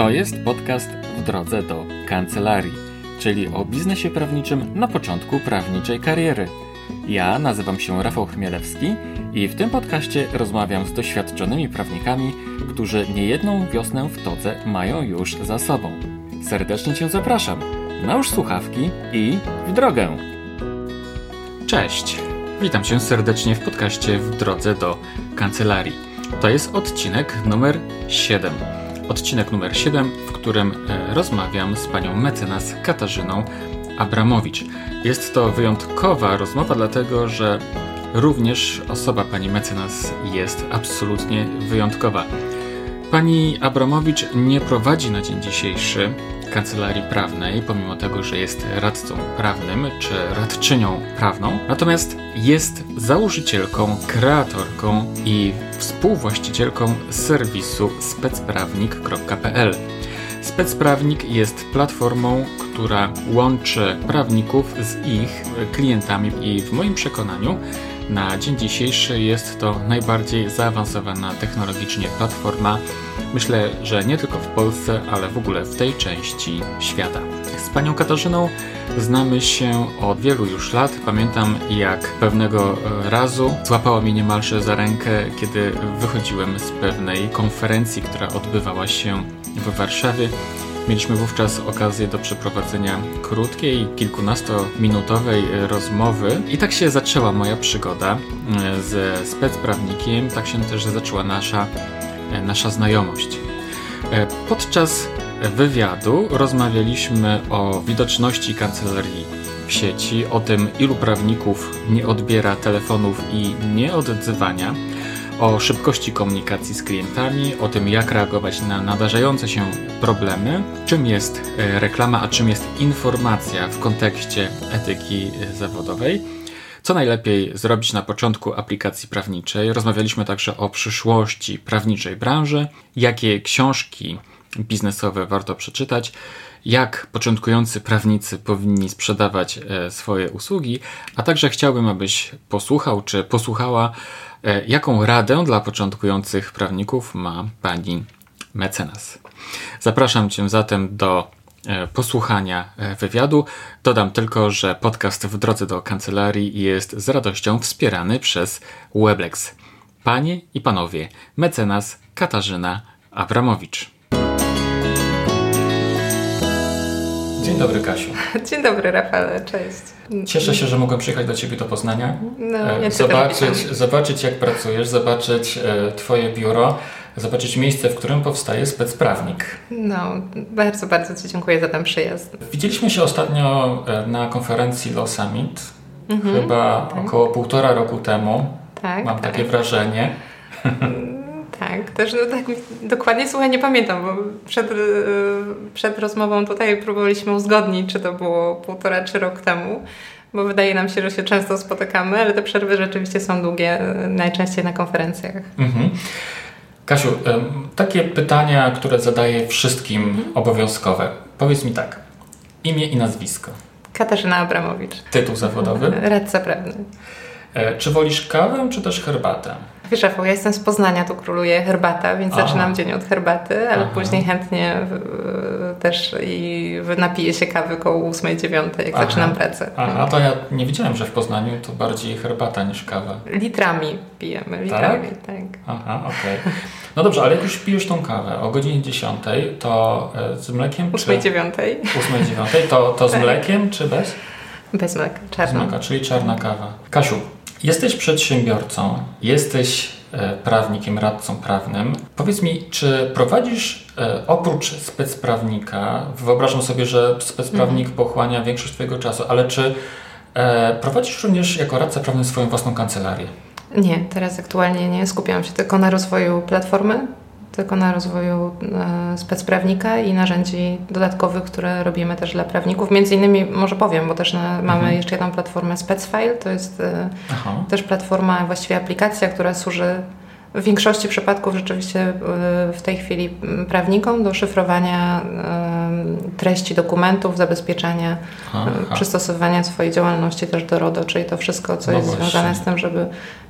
To jest podcast w drodze do kancelarii, czyli o biznesie prawniczym na początku prawniczej kariery. Ja nazywam się Rafał Chmielewski i w tym podcaście rozmawiam z doświadczonymi prawnikami, którzy niejedną wiosnę w todze mają już za sobą. Serdecznie Cię zapraszam. Nałóż słuchawki i w drogę. Cześć. Witam Cię serdecznie w podcaście w drodze do kancelarii. To jest odcinek numer 7. Odcinek numer 7, w którym e, rozmawiam z panią mecenas Katarzyną Abramowicz. Jest to wyjątkowa rozmowa, dlatego że również osoba pani mecenas jest absolutnie wyjątkowa. Pani Abramowicz nie prowadzi na dzień dzisiejszy kancelarii prawnej, pomimo tego, że jest radcą prawnym czy radczynią prawną, natomiast jest założycielką, kreatorką i współwłaścicielką serwisu specprawnik.pl. Specprawnik jest platformą, która łączy prawników z ich klientami i w moim przekonaniu na dzień dzisiejszy jest to najbardziej zaawansowana technologicznie platforma. Myślę, że nie tylko w Polsce, ale w ogóle w tej części świata. Z panią Katarzyną znamy się od wielu już lat. Pamiętam, jak pewnego razu złapała mnie niemalże za rękę, kiedy wychodziłem z pewnej konferencji, która odbywała się w Warszawie. Mieliśmy wówczas okazję do przeprowadzenia krótkiej, kilkunastominutowej rozmowy. I tak się zaczęła moja przygoda e, ze specprawnikiem, tak się też zaczęła nasza, e, nasza znajomość. E, podczas wywiadu rozmawialiśmy o widoczności kancelarii w sieci, o tym ilu prawników nie odbiera telefonów i nie odzywania, o szybkości komunikacji z klientami, o tym jak reagować na nadarzające się problemy, czym jest e, reklama, a czym jest informacja w kontekście etyki e, zawodowej. Co najlepiej zrobić na początku aplikacji prawniczej? Rozmawialiśmy także o przyszłości prawniczej branży, jakie książki biznesowe warto przeczytać, jak początkujący prawnicy powinni sprzedawać e, swoje usługi, a także chciałbym, abyś posłuchał czy posłuchała jaką radę dla początkujących prawników ma pani mecenas? Zapraszam Cię zatem do e, posłuchania e, wywiadu. Dodam tylko, że podcast w drodze do kancelarii jest z radością wspierany przez Weblex. Panie i panowie, mecenas Katarzyna Abramowicz. Dzień dobry, Kasiu. Dzień dobry, Rafale, cześć. Cieszę się, że mogłem przyjechać do Ciebie do Poznania. No, ja zobaczyć, zobaczyć, jak pracujesz, zobaczyć e, Twoje biuro, zobaczyć miejsce, w którym powstaje specprawnik. No, bardzo, bardzo Ci dziękuję za ten przyjazd. Widzieliśmy się ostatnio e, na konferencji Law Summit, mhm, chyba tak. około półtora roku temu. Tak, Mam tak. takie wrażenie. Tak, też no, tak dokładnie słuchaj, nie pamiętam, bo przed, e, przed rozmową tutaj próbowaliśmy uzgodnić, czy to było półtora czy rok temu, bo wydaje nam się, że się często spotykamy, ale te przerwy rzeczywiście są długie, e, najczęściej na konferencjach. Mhm. Kasiu, takie pytania, które zadaję wszystkim mhm. obowiązkowe. Powiedz mi tak, imię i nazwisko. Katarzyna Abramowicz. Tytuł zawodowy? Radca prawny. E, czy wolisz kawę, czy też herbatę? Wiesz, Rafał, ja jestem z Poznania, tu króluje herbata, więc Aha. zaczynam dzień od herbaty, ale Aha. później chętnie też i napiję się kawy koło 8-9, jak Aha. zaczynam pracę. A, to ja nie wiedziałem, że w Poznaniu to bardziej herbata niż kawa. Litrami pijemy, litrami, tak. tak. Aha, okej. Okay. No dobrze, ale jak już pijesz tą kawę o godzinie 10, to e, z mlekiem 8, czy... 8-9. 8-9, to, to z tak. mlekiem czy bez? Bez mleka, czarna. Bez mleka, czyli czarna kawa. Kasiu, Jesteś przedsiębiorcą, jesteś e, prawnikiem, radcą prawnym. Powiedz mi, czy prowadzisz e, oprócz specprawnika, wyobrażam sobie, że specprawnik mhm. pochłania większość Twojego czasu, ale czy e, prowadzisz również jako radca prawny swoją własną kancelarię? Nie, teraz aktualnie nie. Skupiam się tylko na rozwoju platformy tylko na rozwoju e, specprawnika i narzędzi dodatkowych, które robimy też dla prawników. Między innymi, może powiem, bo też na, mamy mhm. jeszcze jedną platformę SpecFile, to jest e, Aha. też platforma, właściwie aplikacja, która służy w większości przypadków rzeczywiście e, w tej chwili prawnikom do szyfrowania treści dokumentów, zabezpieczania, Aha. przystosowania swojej działalności też do RODO, czyli to wszystko, co no jest właśnie. związane z tym, żeby E,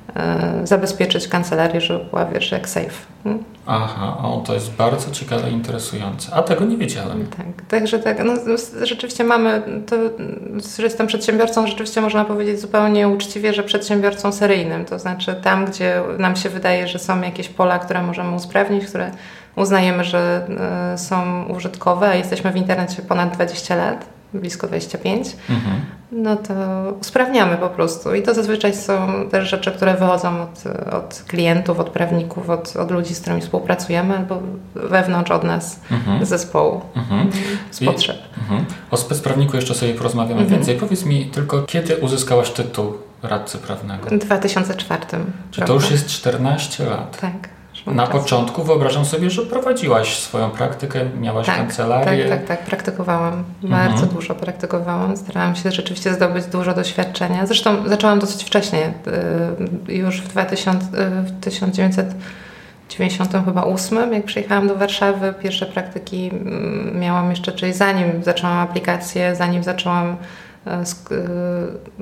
zabezpieczyć kancelarię, żeby była, wiesz, jak safe. Hmm? Aha, o, to jest bardzo ciekawe i interesujące. A tego nie wiedziałem. Tak, także tak, no, rzeczywiście mamy, to, że jestem przedsiębiorcą, rzeczywiście można powiedzieć zupełnie uczciwie, że przedsiębiorcą seryjnym, to znaczy tam, gdzie nam się wydaje, że są jakieś pola, które możemy usprawnić, które uznajemy, że y, są użytkowe, a jesteśmy w internecie ponad 20 lat, blisko 25, mhm. no to usprawniamy po prostu. I to zazwyczaj są też rzeczy, które wychodzą od, od klientów, od prawników, od, od ludzi, z którymi współpracujemy, albo wewnątrz od nas, mhm. zespołu, mhm. z potrzeb. Mhm. O specprawniku jeszcze sobie porozmawiamy mhm. więcej. Powiedz mi tylko, kiedy uzyskałaś tytuł radcy prawnego? W 2004. Czy to już jest 14 lat? Tak. Na początku wyobrażam sobie, że prowadziłaś swoją praktykę, miałaś tak, kancelarię. Tak, tak, tak, praktykowałam. Mhm. Bardzo dużo praktykowałam. Starałam się rzeczywiście zdobyć dużo doświadczenia. Zresztą zaczęłam dosyć wcześnie, y, już w, 2000, y, w 1998, jak przyjechałam do Warszawy. Pierwsze praktyki mm, miałam jeszcze, czyli zanim zaczęłam aplikację, zanim zaczęłam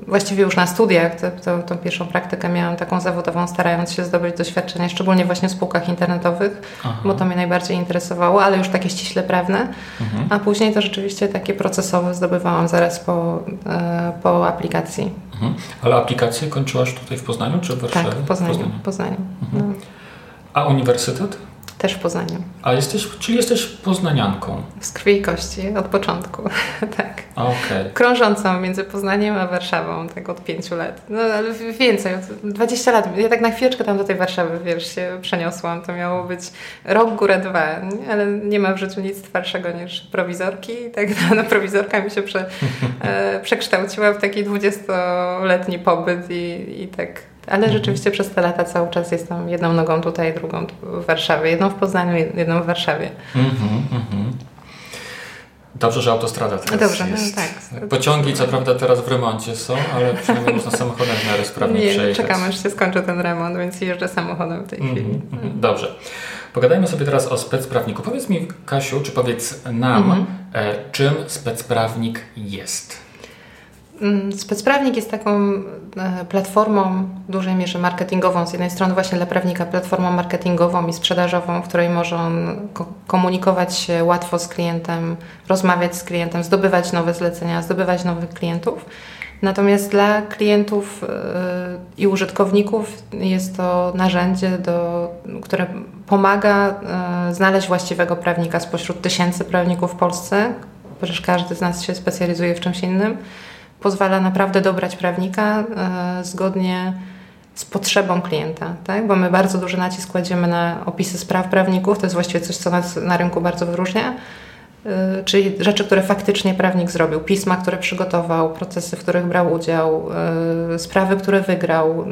właściwie już na studiach tę, tą pierwszą praktykę miałam taką zawodową, starając się zdobyć doświadczenia, szczególnie właśnie w spółkach internetowych, Aha. bo to mnie najbardziej interesowało, ale już takie ściśle prawne, mhm. a później to rzeczywiście takie procesowe zdobywałam zaraz po, e, po aplikacji. Mhm. Ale aplikację kończyłaś tutaj w Poznaniu czy w Warszawie? Tak, w Poznaniu. W Poznaniu. Poznaniu. Mhm. No. A uniwersytet? Też w Poznaniu. A jesteś, czyli jesteś poznanianką? Z krwi i kości, od początku, tak. Okay. Krążącą między Poznaniem a Warszawą, tak od pięciu lat. No ale więcej, od 20 lat. Ja tak na chwileczkę tam do tej Warszawy, wiesz, się przeniosłam. To miało być rok, górę dwa, ale nie ma w życiu nic twardszego niż prowizorki. Tak no, no, prowizorka mi się prze, e, przekształciła w taki 20-letni pobyt i, i tak ale mhm. rzeczywiście przez te lata cały czas jestem jedną nogą tutaj, drugą w Warszawie. Jedną w Poznaniu, jedną w Warszawie. Mhm, mhm. Dobrze, że autostrada teraz Dobrze, no jest. No, tak. Pociągi co prawda teraz w remoncie są, ale przynajmniej można samochodem w miarę sprawnie Nie, przejechać. czekam aż się skończy ten remont, więc jeżdżę samochodem w tej chwili. Mm. Dobrze. Pogadajmy sobie teraz o specprawniku. Powiedz mi, Kasiu, czy powiedz nam, -hmm. e, czym specprawnik jest? Mm, specprawnik jest taką e, platformą w dużej mierze marketingową. Z jednej strony właśnie dla prawnika platformą marketingową i sprzedażową, w której może on komunikować się łatwo z klientem, rozmawiać z klientem, zdobywać nowe zlecenia, zdobywać nowych klientów. Natomiast dla klientów e, i użytkowników jest to narzędzie, do, które pomaga e, znaleźć właściwego prawnika spośród tysięcy prawników w Polsce, przecież każdy z nas się specjalizuje w czymś innym pozwala naprawdę dobrać prawnika e, zgodnie z potrzebą klienta, tak? bo my bardzo duży nacisk kładziemy na opisy spraw prawników, to jest właściwie coś, co nas na rynku bardzo wyróżnia, e, czyli rzeczy, które faktycznie prawnik zrobił, pisma, które przygotował, procesy, w których brał udział, e, sprawy, które wygrał.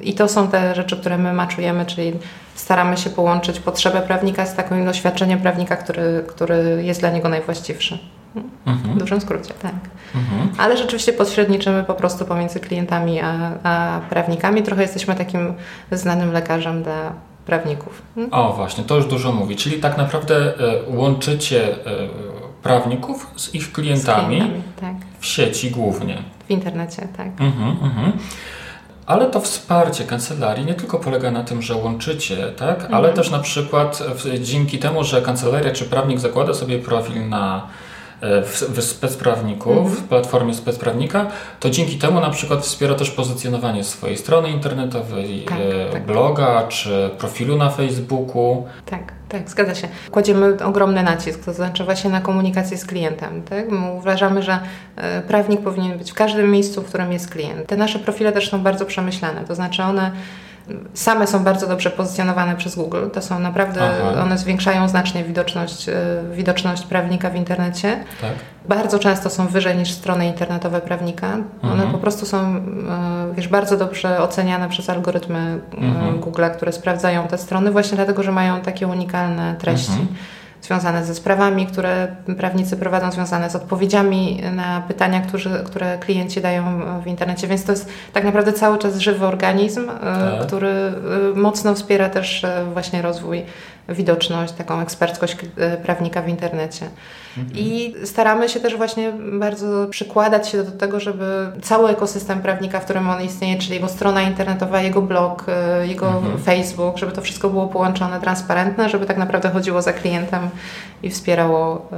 I to są te rzeczy, które my maczujemy, czyli staramy się połączyć potrzebę prawnika z takim doświadczeniem prawnika, który, który jest dla niego najwłaściwszy. Mhm. W dużym skrócie, tak. Mhm. Ale rzeczywiście pośredniczymy po prostu pomiędzy klientami a, a prawnikami. Trochę jesteśmy takim znanym lekarzem dla prawników. Mhm. O, właśnie, to już dużo mówi. Czyli tak naprawdę e, łączycie e, prawników z ich klientami, z klientami tak. w sieci głównie. W internecie, tak. Mhm, mhm. Ale to wsparcie kancelarii nie tylko polega na tym, że łączycie, tak? ale mhm. też na przykład dzięki temu, że kancelaria czy prawnik zakłada sobie profil na w, w specprawników, mhm. w platformie specprawnika, to dzięki temu na przykład wspiera też pozycjonowanie swojej strony internetowej, tak, e, tak. bloga czy profilu na Facebooku. Tak, tak, zgadza się. Kładziemy ogromny nacisk, to znaczy właśnie na komunikację z klientem. Tak? My uważamy, że e, prawnik powinien być w każdym miejscu, w którym jest klient. Te nasze profile też są bardzo przemyślane, to znaczy one same są bardzo dobrze pozycjonowane przez Google. To są naprawdę, Aha. one zwiększają znacznie widoczność, e, widoczność prawnika w internecie. Tak. Bardzo często są wyżej niż strony internetowe prawnika. One mhm. po prostu są, e, wiesz, bardzo dobrze oceniane przez algorytmy e, mhm. Google, które sprawdzają te strony właśnie dlatego, że mają takie unikalne treści. Mhm związane ze sprawami, które prawnicy prowadzą, związane z odpowiedziami na pytania, którzy, które klienci dają w internecie. Więc to jest tak naprawdę cały czas żywy organizm, e, tak. który e, mocno wspiera też e, właśnie rozwój widoczność, taką eksperckość e, prawnika w internecie. Mhm. I staramy się też właśnie bardzo przykładać się do tego, żeby cały ekosystem prawnika, w którym on istnieje, czyli jego strona internetowa, jego blog, e, jego mhm. Facebook, żeby to wszystko było połączone, transparentne, żeby tak naprawdę chodziło za klientem i wspierało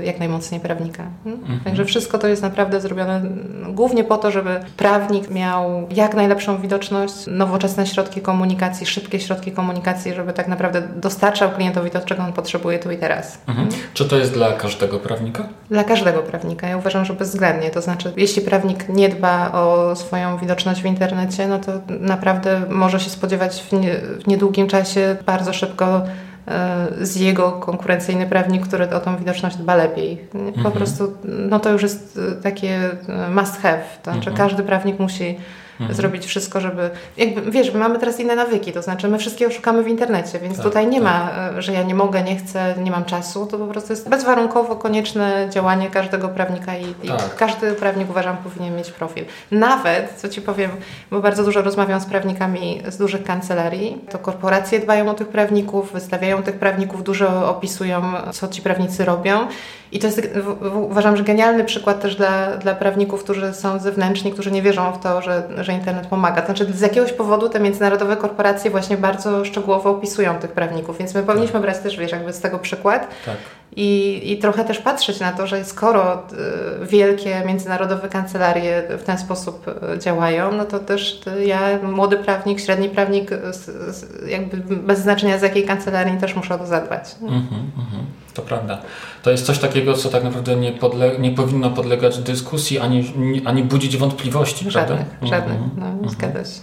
y, jak najmocniej prawnika. Mhm. Także wszystko to jest naprawdę zrobione głównie po to, żeby prawnik miał jak najlepszą widoczność, nowoczesne środki komunikacji, szybkie środki komunikacji, żeby tak naprawdę dostarczał klientowi to, czego on potrzebuje tu i teraz. Mhm. Czy to jest dla każdego prawnika? Dla każdego prawnika. Ja uważam, że bezwzględnie. To znaczy, jeśli prawnik nie dba o swoją widoczność w internecie, no to naprawdę może się spodziewać w, nie, w niedługim czasie bardzo szybko E, z jego konkurencyjny prawnik, który o tą widoczność dba lepiej. Po mhm. prostu no to już jest e, takie e, must have. To znaczy mhm. każdy prawnik musi mhm. zrobić wszystko, żeby. Jakby, wiesz, my mamy teraz inne nawyki, to znaczy my wszystkiego szukamy w internecie, więc tak, tutaj nie tak. ma, że ja nie mogę, nie chcę, nie mam czasu. To po prostu jest bezwarunkowo konieczne działanie każdego prawnika i, tak. i każdy prawnik uważam powinien mieć profil. Nawet, co ci powiem, bo bardzo dużo rozmawiam z prawnikami z dużych kancelarii, to korporacje dbają o tych prawników, wystawiają tych prawników, dużo opisują, co ci prawnicy robią. I to jest, uważam, że genialny przykład też dla, dla prawników, którzy są zewnętrzni, którzy nie wierzą w to, że, że internet pomaga. To znaczy, z jakiegoś powodu te międzynarodowe korporacje właśnie bardzo szczegółowo opisują tych prawników, więc my powinniśmy tak. brać też, wiesz, jakby z tego przykład. Tak. I, I trochę też patrzeć na to, że skoro y, wielkie międzynarodowe kancelarie w ten sposób y, działają, no to też ja, młody prawnik, średni prawnik, jakby bez znaczenia z jakiej kancelarii też muszę o to zadbać. Mm -hmm, to prawda. To jest coś takiego, co tak naprawdę nie, podle nie powinno podlegać dyskusji ani, ani budzić wątpliwości, żadnych, prawda? Żadnych, -hmm. no, mhm. zgadza się.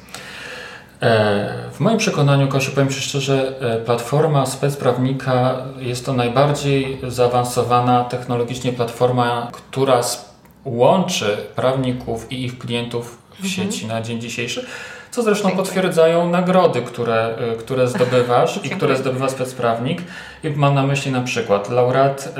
E, w moim przekonaniu, Kasiu, powiem Ci szczerze, e, platforma specprawnika jest to najbardziej zaawansowana technologicznie platforma, która łączy prawników i ich klientów w mhm. sieci na dzień dzisiejszy. Co zresztą potwierdzają nagrody, które, e, które zdobywasz i które zdobywa specprawnik. I mam na myśli na przykład laureat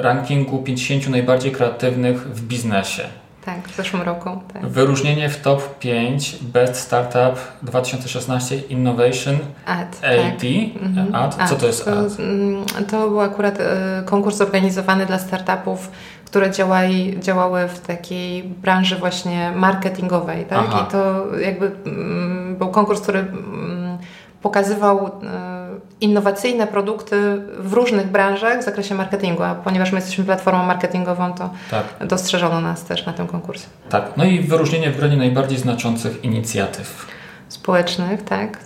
rankingu 50 najbardziej kreatywnych w biznesie. Tak, w zeszłym roku. Tak. Wyróżnienie w top 5 Best Startup 2016 Innovation Ad. AD. Tak. Mhm. Ad. Co to jest to, Ad? Mm, to był akurat y, konkurs zorganizowany dla startupów, które działali, działały w takiej branży właśnie marketingowej. Tak? I to jakby mm, był konkurs, który mm, pokazywał y, innowacyjne produkty w różnych branżach w zakresie marketingu, a ponieważ my jesteśmy platformą marketingową, to tak. dostrzeżono nas też na tym konkursie. Tak, no i wyróżnienie w gronie najbardziej znaczących inicjatyw. Społecznych, tak.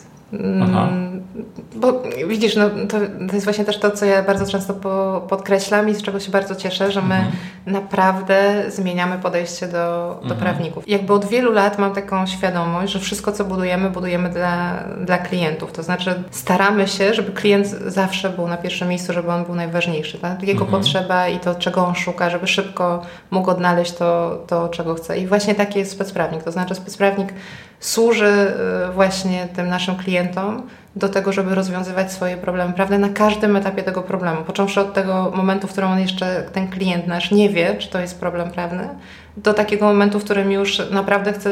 Aha. Bo widzisz, no, to, to jest właśnie też to, co ja bardzo często po, podkreślam i z czego się bardzo cieszę, że my mhm. naprawdę zmieniamy podejście do, do mhm. prawników. Jakby od wielu lat mam taką świadomość, że wszystko, co budujemy, budujemy dla, dla klientów. To znaczy staramy się, żeby klient zawsze był na pierwszym miejscu, żeby on był najważniejszy. Tak? Jego mhm. potrzeba i to, czego on szuka, żeby szybko mógł odnaleźć to, to, czego chce. I właśnie taki jest specprawnik. To znaczy specprawnik służy y, właśnie tym naszym klientom do tego, żeby rozwiązywać swoje problemy prawne na każdym etapie tego problemu. Począwszy od tego momentu, w którym on jeszcze, ten klient nasz nie wie, czy to jest problem prawny, do takiego momentu, w którym już naprawdę chce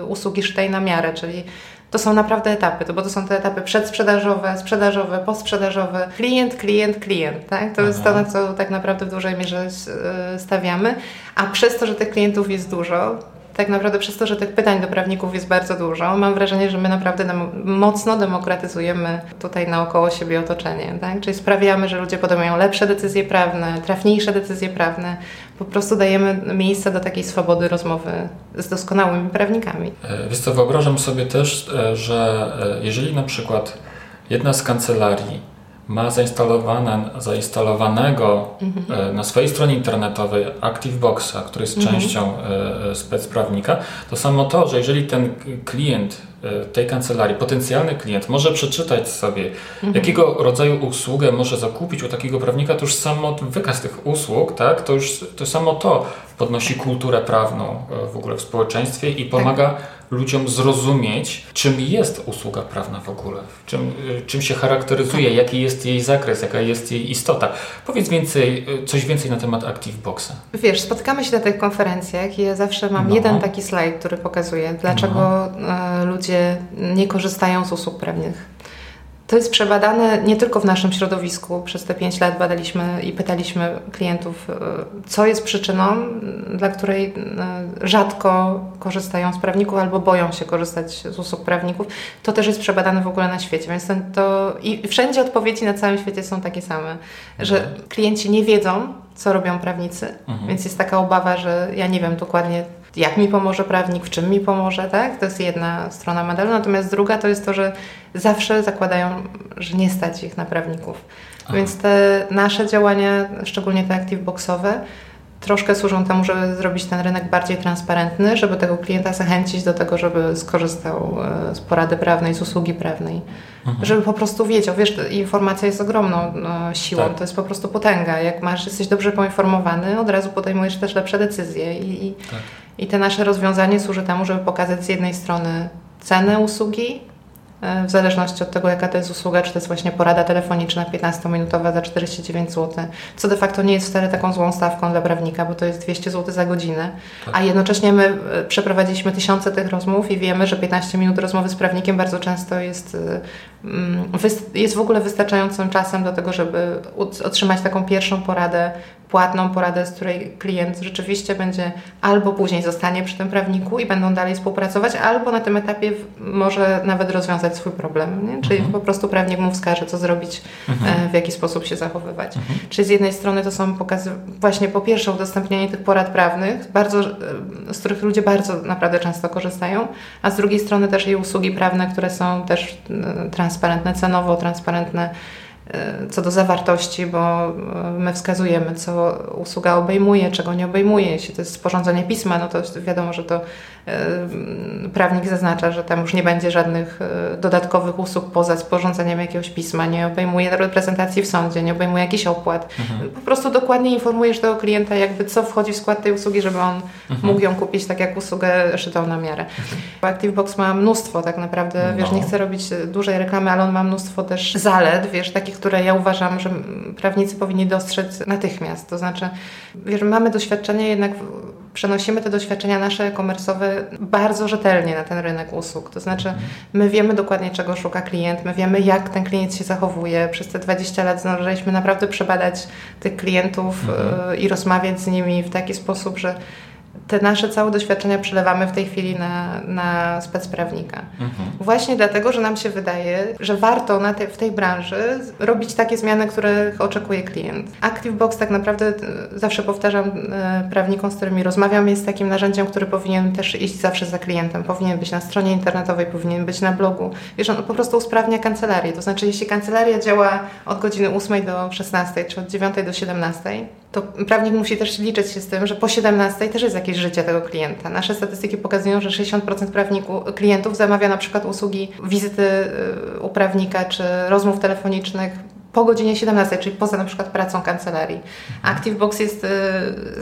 y, usługi sztej na miarę, czyli to są naprawdę etapy, bo to są te etapy przedsprzedażowe, sprzedażowe, postsprzedażowe, klient, klient, klient. Tak? To Aha. jest to, na co tak naprawdę w dużej mierze y, stawiamy. A przez to, że tych klientów jest dużo, tak naprawdę przez to, że tych pytań do prawników jest bardzo dużo, mam wrażenie, że my naprawdę dem mocno demokratyzujemy tutaj naokoło siebie otoczenie. Tak? Czyli sprawiamy, że ludzie podejmują lepsze decyzje prawne, trafniejsze decyzje prawne. Po prostu dajemy miejsce do takiej swobody rozmowy z doskonałymi prawnikami. E, wiesz co, wyobrażam sobie też, e, że e, jeżeli na przykład jedna z kancelarii ma zainstalowane, zainstalowanego mhm. na swojej stronie internetowej ActiveBoxa, który jest mhm. częścią e, e, specprawnika, to samo to, że jeżeli ten klient tej kancelarii, potencjalny klient może przeczytać sobie, mhm. jakiego rodzaju usługę może zakupić u takiego prawnika, to już samo wykaz tych usług, tak, to już to samo to podnosi kulturę prawną w ogóle w społeczeństwie i pomaga tak ludziom zrozumieć, czym jest usługa prawna w ogóle, czym, y, czym się charakteryzuje, jaki jest jej zakres, jaka jest jej istota. Powiedz więcej, y, coś więcej na temat ActiveBoxa. Wiesz, spotykamy się na tych konferencjach i ja zawsze mam no. jeden taki slajd, który pokazuje, dlaczego no. ludzie nie korzystają z usług prawnych. To jest przebadane nie tylko w naszym środowisku. Przez te 5 lat badaliśmy i pytaliśmy klientów, e, co jest przyczyną, dla której e, rzadko korzystają z prawników albo boją się korzystać z usług prawników. To też jest przebadane w ogóle na świecie, więc to i wszędzie odpowiedzi na całym świecie są takie same, że klienci nie wiedzą, co robią prawnicy, mhm. więc jest taka obawa, że ja nie wiem dokładnie, jak mi pomoże prawnik, w czym mi pomoże, tak? To jest jedna strona medalu, natomiast druga to jest to, że zawsze zakładają, że nie stać ich na prawników. Aha. Więc te nasze działania, szczególnie te activeboxowe, troszkę służą temu, żeby zrobić ten rynek bardziej transparentny, żeby tego klienta zachęcić do tego, żeby skorzystał e, z porady prawnej, z usługi prawnej. Mhm. Żeby po prostu wiedział, wiesz, informacja jest ogromną no, siłą, tak. to jest po prostu potęga. Jak masz, jesteś dobrze poinformowany, od razu podejmujesz też lepsze decyzje i, i, tak. i te nasze rozwiązanie służy temu, żeby pokazać z jednej strony cenę usługi, E, w zależności od tego, jaka to jest usługa, czy to jest właśnie porada telefoniczna 15-minutowa za 49 zł, co de facto nie jest wcale taką złą stawką dla prawnika, bo to jest 200 zł za godzinę, tak. a jednocześnie my e, przeprowadziliśmy tysiące tych rozmów i wiemy, że 15 minut rozmowy z prawnikiem bardzo często jest, e, jest w ogóle wystarczającym czasem do tego, żeby otrzymać taką pierwszą poradę płatną poradę, z której klient rzeczywiście będzie albo później zostanie przy tym prawniku i będą dalej współpracować, albo na tym etapie może nawet rozwiązać swój problem. Nie? Czyli mhm. po prostu prawnik mu wskaże, co zrobić, mhm. E, w jaki sposób się zachowywać. Mhm. Czyli z jednej strony to są pokazy, właśnie po pierwsze udostępnianie tych porad prawnych, bardzo, e, z których ludzie bardzo naprawdę często korzystają, a z drugiej strony też i usługi prawne, które są też e, transparentne cenowo, transparentne E, co do zawartości, bo e, my wskazujemy, co usługa obejmuje, czego nie obejmuje. Jeśli to jest sporządzenie pisma, no to wiadomo, że to prawnik zaznacza, że tam już nie będzie żadnych e, dodatkowych usług poza sporządzeniem jakiegoś pisma, nie obejmuje reprezentacji w sądzie, nie obejmuje jakichś opłat. Mhm. Po prostu dokładnie informujesz tego klienta, jakby co wchodzi w skład tej usługi, żeby on mhm. mógł ją kupić tak jak usługę szytą na miarę. Mhm. ActiveBox ma mnóstwo tak naprawdę, no. wiesz, nie chcę robić dużej reklamy, ale on ma mnóstwo też zalet, wiesz, takich, które ja uważam, że prawnicy powinni dostrzec natychmiast. To znaczy, wiesz, mamy doświadczenie jednak przenosimy te doświadczenia nasze e-commerce'owe bardzo rzetelnie na ten rynek usług. To znaczy, my wiemy dokładnie, czego szuka klient, my wiemy, jak ten klient się zachowuje. Przez te 20 lat zdążyliśmy naprawdę przebadać tych klientów mhm. Y, i rozmawiać z nimi w taki sposób, że te nasze całe doświadczenia przelewamy w tej chwili na, na specprawnika. Mhm. Właśnie dlatego, że nam się wydaje, że warto na te, w tej branży robić takie zmiany, których oczekuje klient. ActiveBox tak naprawdę, e, zawsze powtarzam e, prawnikom, z którymi rozmawiam, jest takim narzędziem, który powinien też iść zawsze za klientem. Powinien być na stronie internetowej, powinien być na blogu. Wiesz, on po prostu usprawnia kancelarię. To znaczy, jeśli kancelaria działa od godziny 8 do 16, czy od 9 do 17, to prawnik musi też liczyć się z tym, że po 17 też jest jakieś życie tego klienta. Nasze statystyki pokazują, że 60% prawników, klientów zamawia na przykład usługi wizyty y, u prawnika czy rozmów telefonicznych po godzinie 17, czyli poza na przykład pracą kancelarii. Mhm. ActiveBox jest y,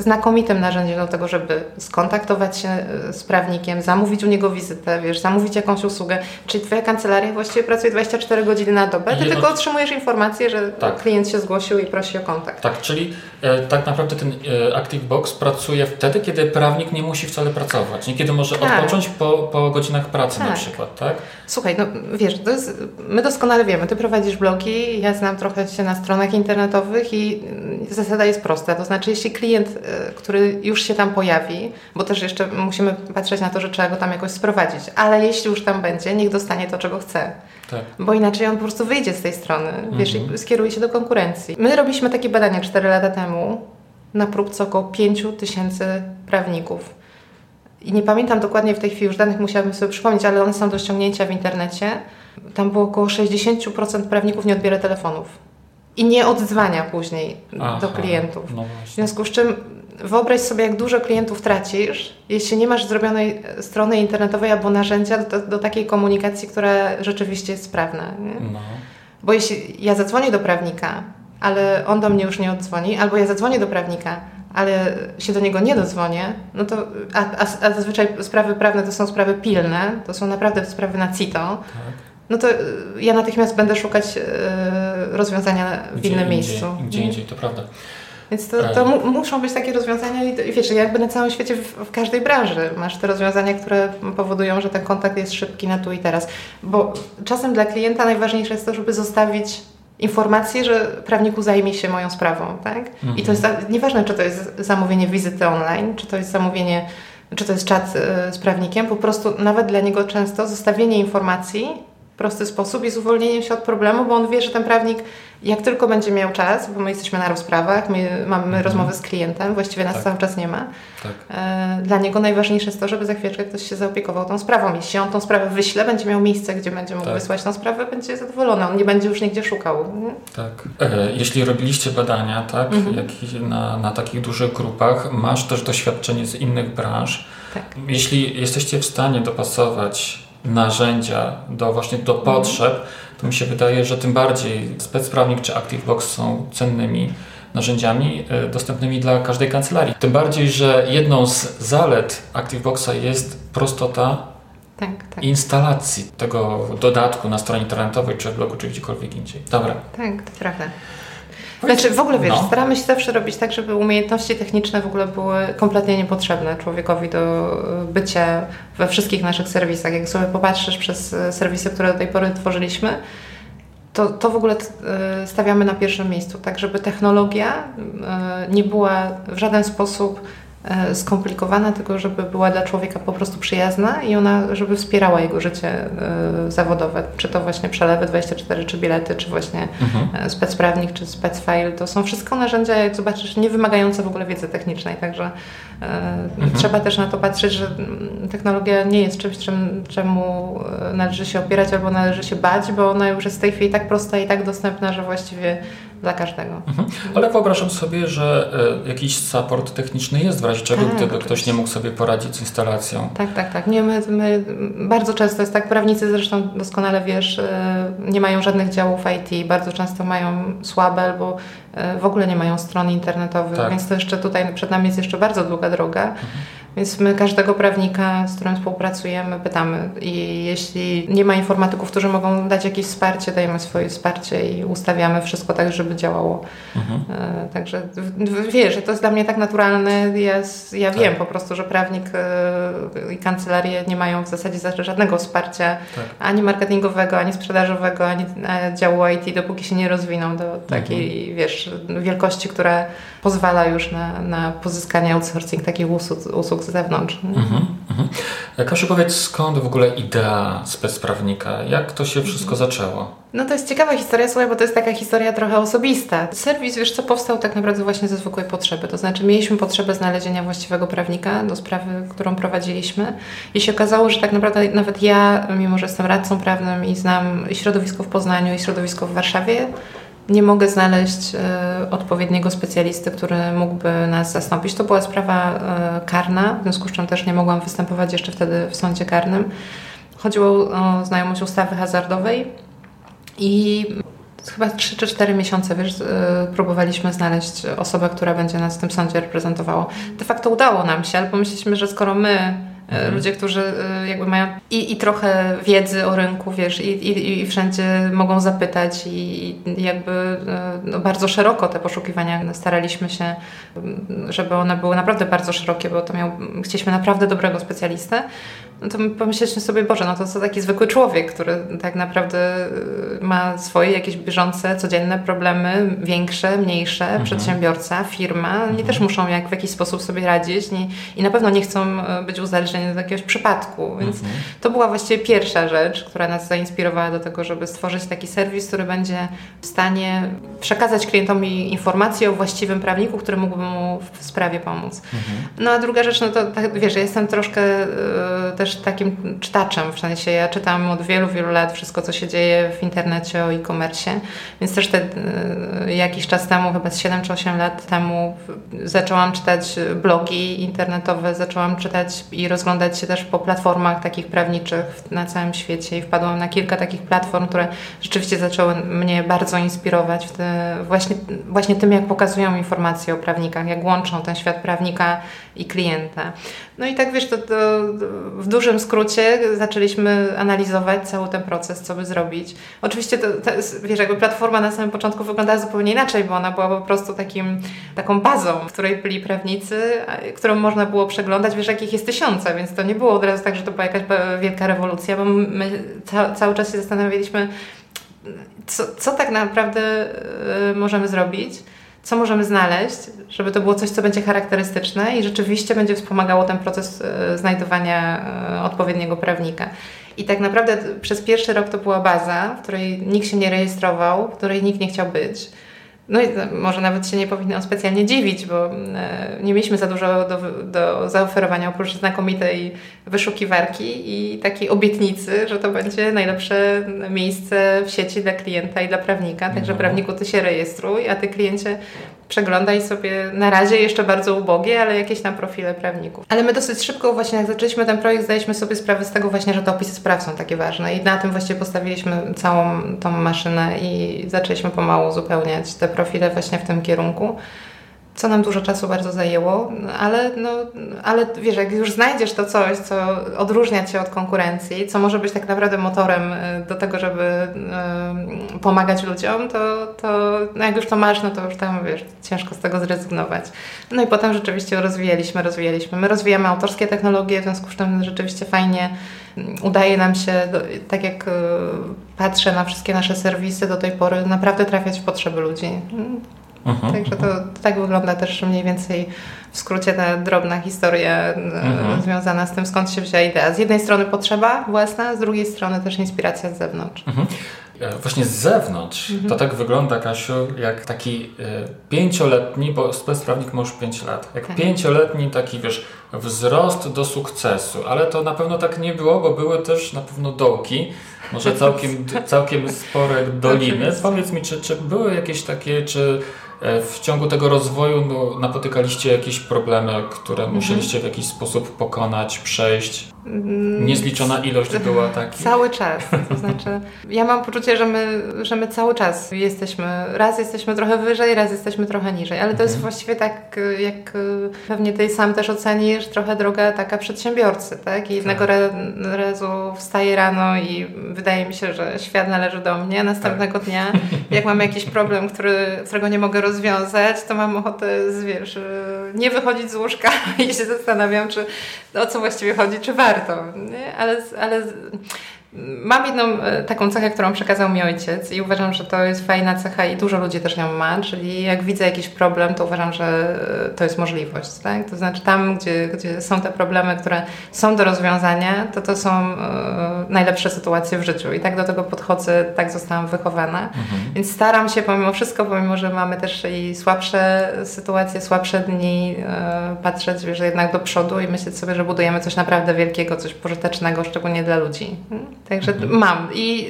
znakomitym narzędziem do tego, żeby skontaktować się y, z prawnikiem, zamówić u niego wizytę, wiesz, zamówić jakąś usługę. Czyli Twoja kancelaria właściwie pracuje 24 godziny na dobę, ty tylko otrzymujesz informację, że tak. klient się zgłosił i prosi o kontakt. Tak, czyli e, tak naprawdę ten e, ActiveBox pracuje wtedy, kiedy prawnik nie musi wcale pracować, niekiedy może tak. odpocząć po, po godzinach pracy tak. na przykład, tak? Słuchaj, no wiesz, jest, my doskonale wiemy, ty prowadzisz blogi, ja znam trochę się na stronach internetowych i zasada jest prosta. To znaczy, jeśli klient, e, który już się tam pojawi, bo też jeszcze musimy patrzeć na to, że trzeba go tam jakoś sprowadzić, ale jeśli już tam będzie, niech dostanie to, czego chce. Tak. Bo inaczej on po prostu wyjdzie z tej strony, wiesz, mhm. i skieruje się do konkurencji. My robiliśmy takie badania 4 lata temu na próbce około 5 tysięcy prawników. I nie pamiętam dokładnie w tej chwili, już danych musiałabym sobie przypomnieć, ale one są do ściągnięcia w internecie. Tam było około 60% prawników nie odbiera telefonów i nie odzwania później Aha, do klientów. No w związku z czym wyobraź sobie, jak dużo klientów tracisz, jeśli nie masz zrobionej strony internetowej albo narzędzia do, do takiej komunikacji, która rzeczywiście jest sprawna. No. Bo jeśli ja zadzwonię do prawnika, ale on do mnie już nie odzwoni, albo ja zadzwonię do prawnika, ale się do niego nie dodzwonię, no to, a, a, a zazwyczaj sprawy prawne to są sprawy pilne, to są naprawdę sprawy na CITO, tak no to y, ja natychmiast będę szukać y, rozwiązania w gdzie innym indziej, miejscu. Gdzie indziej, to prawda. Więc to, to mu, muszą być takie rozwiązania i, wiesz, jakby na całym świecie, w, w, każdej branży masz te rozwiązania, które powodują, że ten kontakt jest szybki na tu i teraz. Bo czasem dla klienta najważniejsze jest to, żeby zostawić informację, że prawniku zajmie się moją sprawą, tak? Mhm. I to jest mhm. nieważne, czy to jest zamówienie wizyty online, czy to jest zamówienie, czy to jest czat y, z prawnikiem, po prostu nawet dla niego często zostawienie informacji prosty sposób jest uwolnieniem się od problemu, bo on wie, że ten prawnik jak tylko będzie miał czas, bo my jesteśmy na rozprawach, my mamy mhm. rozmowy z klientem, właściwie nas tak. cały czas nie ma. Tak. E, dla niego najważniejsze jest to, żeby za chwileczkę ktoś się zaopiekował tą sprawą. Jeśli on tą sprawę wyśle, będzie miał miejsce, gdzie będzie mógł tak. wysłać tą sprawę, będzie zadowolony. On nie będzie już nigdzie szukał. Tak. E, jeśli robiliście badania, tak, mhm. na, na takich dużych grupach, masz też doświadczenie z innych branż. Tak. Jeśli jesteście w stanie dopasować narzędzia do właśnie do potrzeb, to mi się wydaje, że tym bardziej specprawnik czy ActiveBox są cennymi narzędziami e, dostępnymi dla każdej kancelarii. Tym bardziej, że jedną z zalet ActiveBoxa jest prostota tak, tak. instalacji tego dodatku na stronie internetowej, czy w blogu, czy gdziekolwiek indziej. Dobra. Tak, to prawda. Znaczy w ogóle wiesz, no. staramy się zawsze robić tak, żeby umiejętności techniczne w ogóle były kompletnie niepotrzebne człowiekowi do bycia we wszystkich naszych serwisach. Jak sobie popatrzysz przez serwisy, które do tej pory tworzyliśmy, to, to w ogóle e, stawiamy na pierwszym miejscu, tak żeby technologia nie była w żaden sposób skomplikowana, tylko żeby była dla człowieka po prostu przyjazna i ona, żeby wspierała jego życie e, zawodowe. Czy to właśnie przelewy 24, czy bilety, czy właśnie mhm. E, specprawnik, czy specfile. To są wszystko narzędzia, jak zobaczysz, nie wymagające w ogóle wiedzy technicznej, także mhm. trzeba też na to patrzeć, że technologia nie jest czymś, czym, czemu należy się opierać albo należy się bać, bo ona już jest w tej chwili tak prosta i tak dostępna, że właściwie dla każdego. Mhm. Ale wyobrażam sobie, że e, jakiś support techniczny jest w razie czego, tak, gdyby oczywiście. ktoś nie mógł sobie poradzić z instalacją. Tak, tak, tak. Nie, my, my bardzo często jest tak, prawnicy zresztą doskonale wiesz, e, nie mają żadnych działów IT, bardzo często mają słabe albo e, w ogóle nie mają stron internetowych, tak. więc to jeszcze tutaj przed nami jest jeszcze bardzo długa droga. Mhm. Więc my każdego prawnika, z którym współpracujemy, pytamy. I jeśli nie ma informatyków, którzy mogą dać jakieś wsparcie, dajemy swoje wsparcie i ustawiamy wszystko tak, żeby działało. Mhm. E, także wiesz, to jest dla mnie tak naturalne. Ja, ja tak. wiem po prostu, że prawnik e, i kancelarie nie mają w zasadzie żadnego wsparcia tak. ani marketingowego, ani sprzedażowego, ani e, działu IT, dopóki się nie rozwiną do takiej, mhm. wiesz, wielkości, która pozwala już na, na pozyskanie outsourcing takich usług, usług z zewnątrz. Mhm, mhm. Kasiu, powiedz, skąd w ogóle idea specprawnika? Jak to się wszystko mhm. zaczęło? No to jest ciekawa historia, słuchaj, bo to jest taka historia trochę osobista. Serwis, wiesz co, powstał tak naprawdę właśnie ze zwykłej potrzeby. To znaczy mieliśmy potrzebę znalezienia właściwego prawnika do sprawy, którą prowadziliśmy i się okazało, że tak naprawdę nawet ja, mimo że jestem radcą prawnym i znam środowisko w Poznaniu i środowisko w Warszawie, nie mogę znaleźć e, odpowiedniego specjalisty, który mógłby nas zastąpić. To była sprawa e, karna, w związku z czym też nie mogłam występować jeszcze wtedy w sądzie karnym. Chodziło o znajomość ustawy hazardowej i chyba 3 czy 4 miesiące, wiesz, e, próbowaliśmy znaleźć osobę, która będzie nas w tym sądzie reprezentowała. De facto udało nam się, ale pomyśleliśmy, że skoro my Mhm. Ludzie, którzy y, jakby mają i, i trochę wiedzy o rynku, wiesz, i, i, i wszędzie mogą zapytać i, i jakby y, no, bardzo szeroko te poszukiwania staraliśmy się, żeby one były naprawdę bardzo szerokie, bo to miał, chcieliśmy naprawdę dobrego specjalistę. No to pomyśleliśmy sobie, Boże, no to co taki zwykły człowiek, który tak naprawdę y, ma swoje jakieś bieżące, codzienne problemy, większe, mniejsze, mhm. przedsiębiorca, firma, oni mhm. też muszą jak w jakiś sposób sobie radzić nie, i na pewno nie chcą być uzależnieni od jakiegoś przypadku. Więc mhm. to była właściwie pierwsza rzecz, która nas zainspirowała do tego, żeby stworzyć taki serwis, który będzie w stanie przekazać klientowi informacje o właściwym prawniku, który mógłby mu w sprawie pomóc. Mhm. No a druga rzecz, no to tak, wiesz, ja jestem troszkę y, też takim czytaczem, w sensie ja czytam od wielu, wielu lat wszystko, co się dzieje w internecie o e-commerce, więc też te y, jakiś czas temu, chyba z 7 czy 8 lat temu zaczęłam czytać blogi internetowe, zaczęłam czytać i rozglądać się też po platformach takich prawniczych na całym świecie i wpadłam na kilka takich platform, które rzeczywiście zaczęły mnie bardzo inspirować te, właśnie, właśnie tym, jak pokazują informacje o prawnikach, jak łączą ten świat prawnika i klienta. No i tak wiesz, to, to w dużym skrócie zaczęliśmy analizować cały ten proces, co by zrobić. Oczywiście to, to wiesz, jakby platforma na samym początku wyglądała zupełnie inaczej, bo ona była po prostu takim, taką bazą, w której byli prawnicy, którą można było przeglądać, wiesz, jakich jest tysiące, więc to nie było od razu tak, że to była jakaś wielka rewolucja, bo my ca cały czas się zastanawialiśmy, co, co tak naprawdę y, możemy zrobić, co możemy znaleźć, żeby to było coś, co będzie charakterystyczne i rzeczywiście będzie wspomagało ten proces y, znajdowania y, odpowiedniego prawnika. I tak naprawdę przez pierwszy rok to była baza, w której nikt się nie rejestrował, w której nikt nie chciał być. No i może nawet się nie powinnam specjalnie dziwić, bo nie mieliśmy za dużo do, do zaoferowania oprócz znakomitej wyszukiwarki i takiej obietnicy, że to będzie najlepsze miejsce w sieci dla klienta i dla prawnika. Także no. prawniku ty się rejestruj, a ty kliencie przeglądaj sobie na razie jeszcze bardzo ubogie, ale jakieś tam profile prawników. Ale my dosyć szybko właśnie jak zaczęliśmy ten projekt, zdaliśmy sobie sprawę z tego właśnie, że te opisy spraw są takie ważne i na tym właściwie postawiliśmy całą tą maszynę i zaczęliśmy pomału uzupełniać te profile właśnie w tym kierunku co nam dużo czasu bardzo zajęło, ale, no, ale wiesz, jak już znajdziesz to coś, co odróżnia Cię od konkurencji, co może być tak naprawdę motorem y, do tego, żeby y, pomagać ludziom, to, to no jak już to masz, no to już tam, wiesz, ciężko z tego zrezygnować. No i potem rzeczywiście rozwijaliśmy, rozwijaliśmy. My rozwijamy autorskie technologie, w związku z czym rzeczywiście fajnie udaje nam się, tak jak y, patrzę na wszystkie nasze serwisy do tej pory, naprawdę trafiać w potrzeby ludzi. Mhm. Także to tak wygląda też mniej więcej w skrócie ta drobna historia mhm. związana z tym, skąd się wzięła idea. Z jednej strony potrzeba własna, z drugiej strony też inspiracja z zewnątrz. Mhm. E, właśnie z zewnątrz to tak wygląda, Kasiu, jak taki y, pięcioletni, bo specprawnik ma już pięć lat, jak tak. pięcioletni taki, wiesz, wzrost do sukcesu, ale to na pewno tak nie było, bo były też na pewno dołki, może całkiem, całkiem spore doliny. Powiedz mi, czy, czy były jakieś takie, czy E, w ciągu tego rozwoju no, napotykaliście jakieś problemy, które mhm. musieliście w jakiś sposób pokonać, przejść? Mm, Niezliczona ilość była takich? Cały czas. To znaczy, ja mam poczucie, że my, że my cały czas jesteśmy, raz jesteśmy trochę wyżej, raz jesteśmy trochę niżej, ale to jest mhm. właściwie tak, jak pewnie ty sam też ocenisz, trochę droga taka przedsiębiorcy, tak? I jednego tak. razu wstaję rano i wydaje mi się, że świat należy do mnie, następnego tak. dnia, jak mam jakiś problem, który, którego nie mogę rozwiązać, to mam ochotę, wiesz, nie wychodzić z łóżka i się zastanawiam, czy o co właściwie chodzi, czy warto. Nie? Ale, ale Mam jedną e, taką cechę, którą przekazał mi ojciec i uważam, że to jest fajna cecha i dużo ludzi też ją ma, czyli jak widzę jakiś problem, to uważam, że e, to jest możliwość. Tak? To znaczy tam, gdzie, gdzie są te problemy, które są do rozwiązania, to to są e, najlepsze sytuacje w życiu i tak do tego podchodzę, tak zostałam wychowana. Mhm. Więc staram się pomimo wszystko, pomimo, że mamy też i słabsze sytuacje, słabsze dni, e, patrzeć że jednak do przodu i myśleć sobie, że budujemy coś naprawdę wielkiego, coś pożytecznego, szczególnie dla ludzi. Także mhm. mam. I,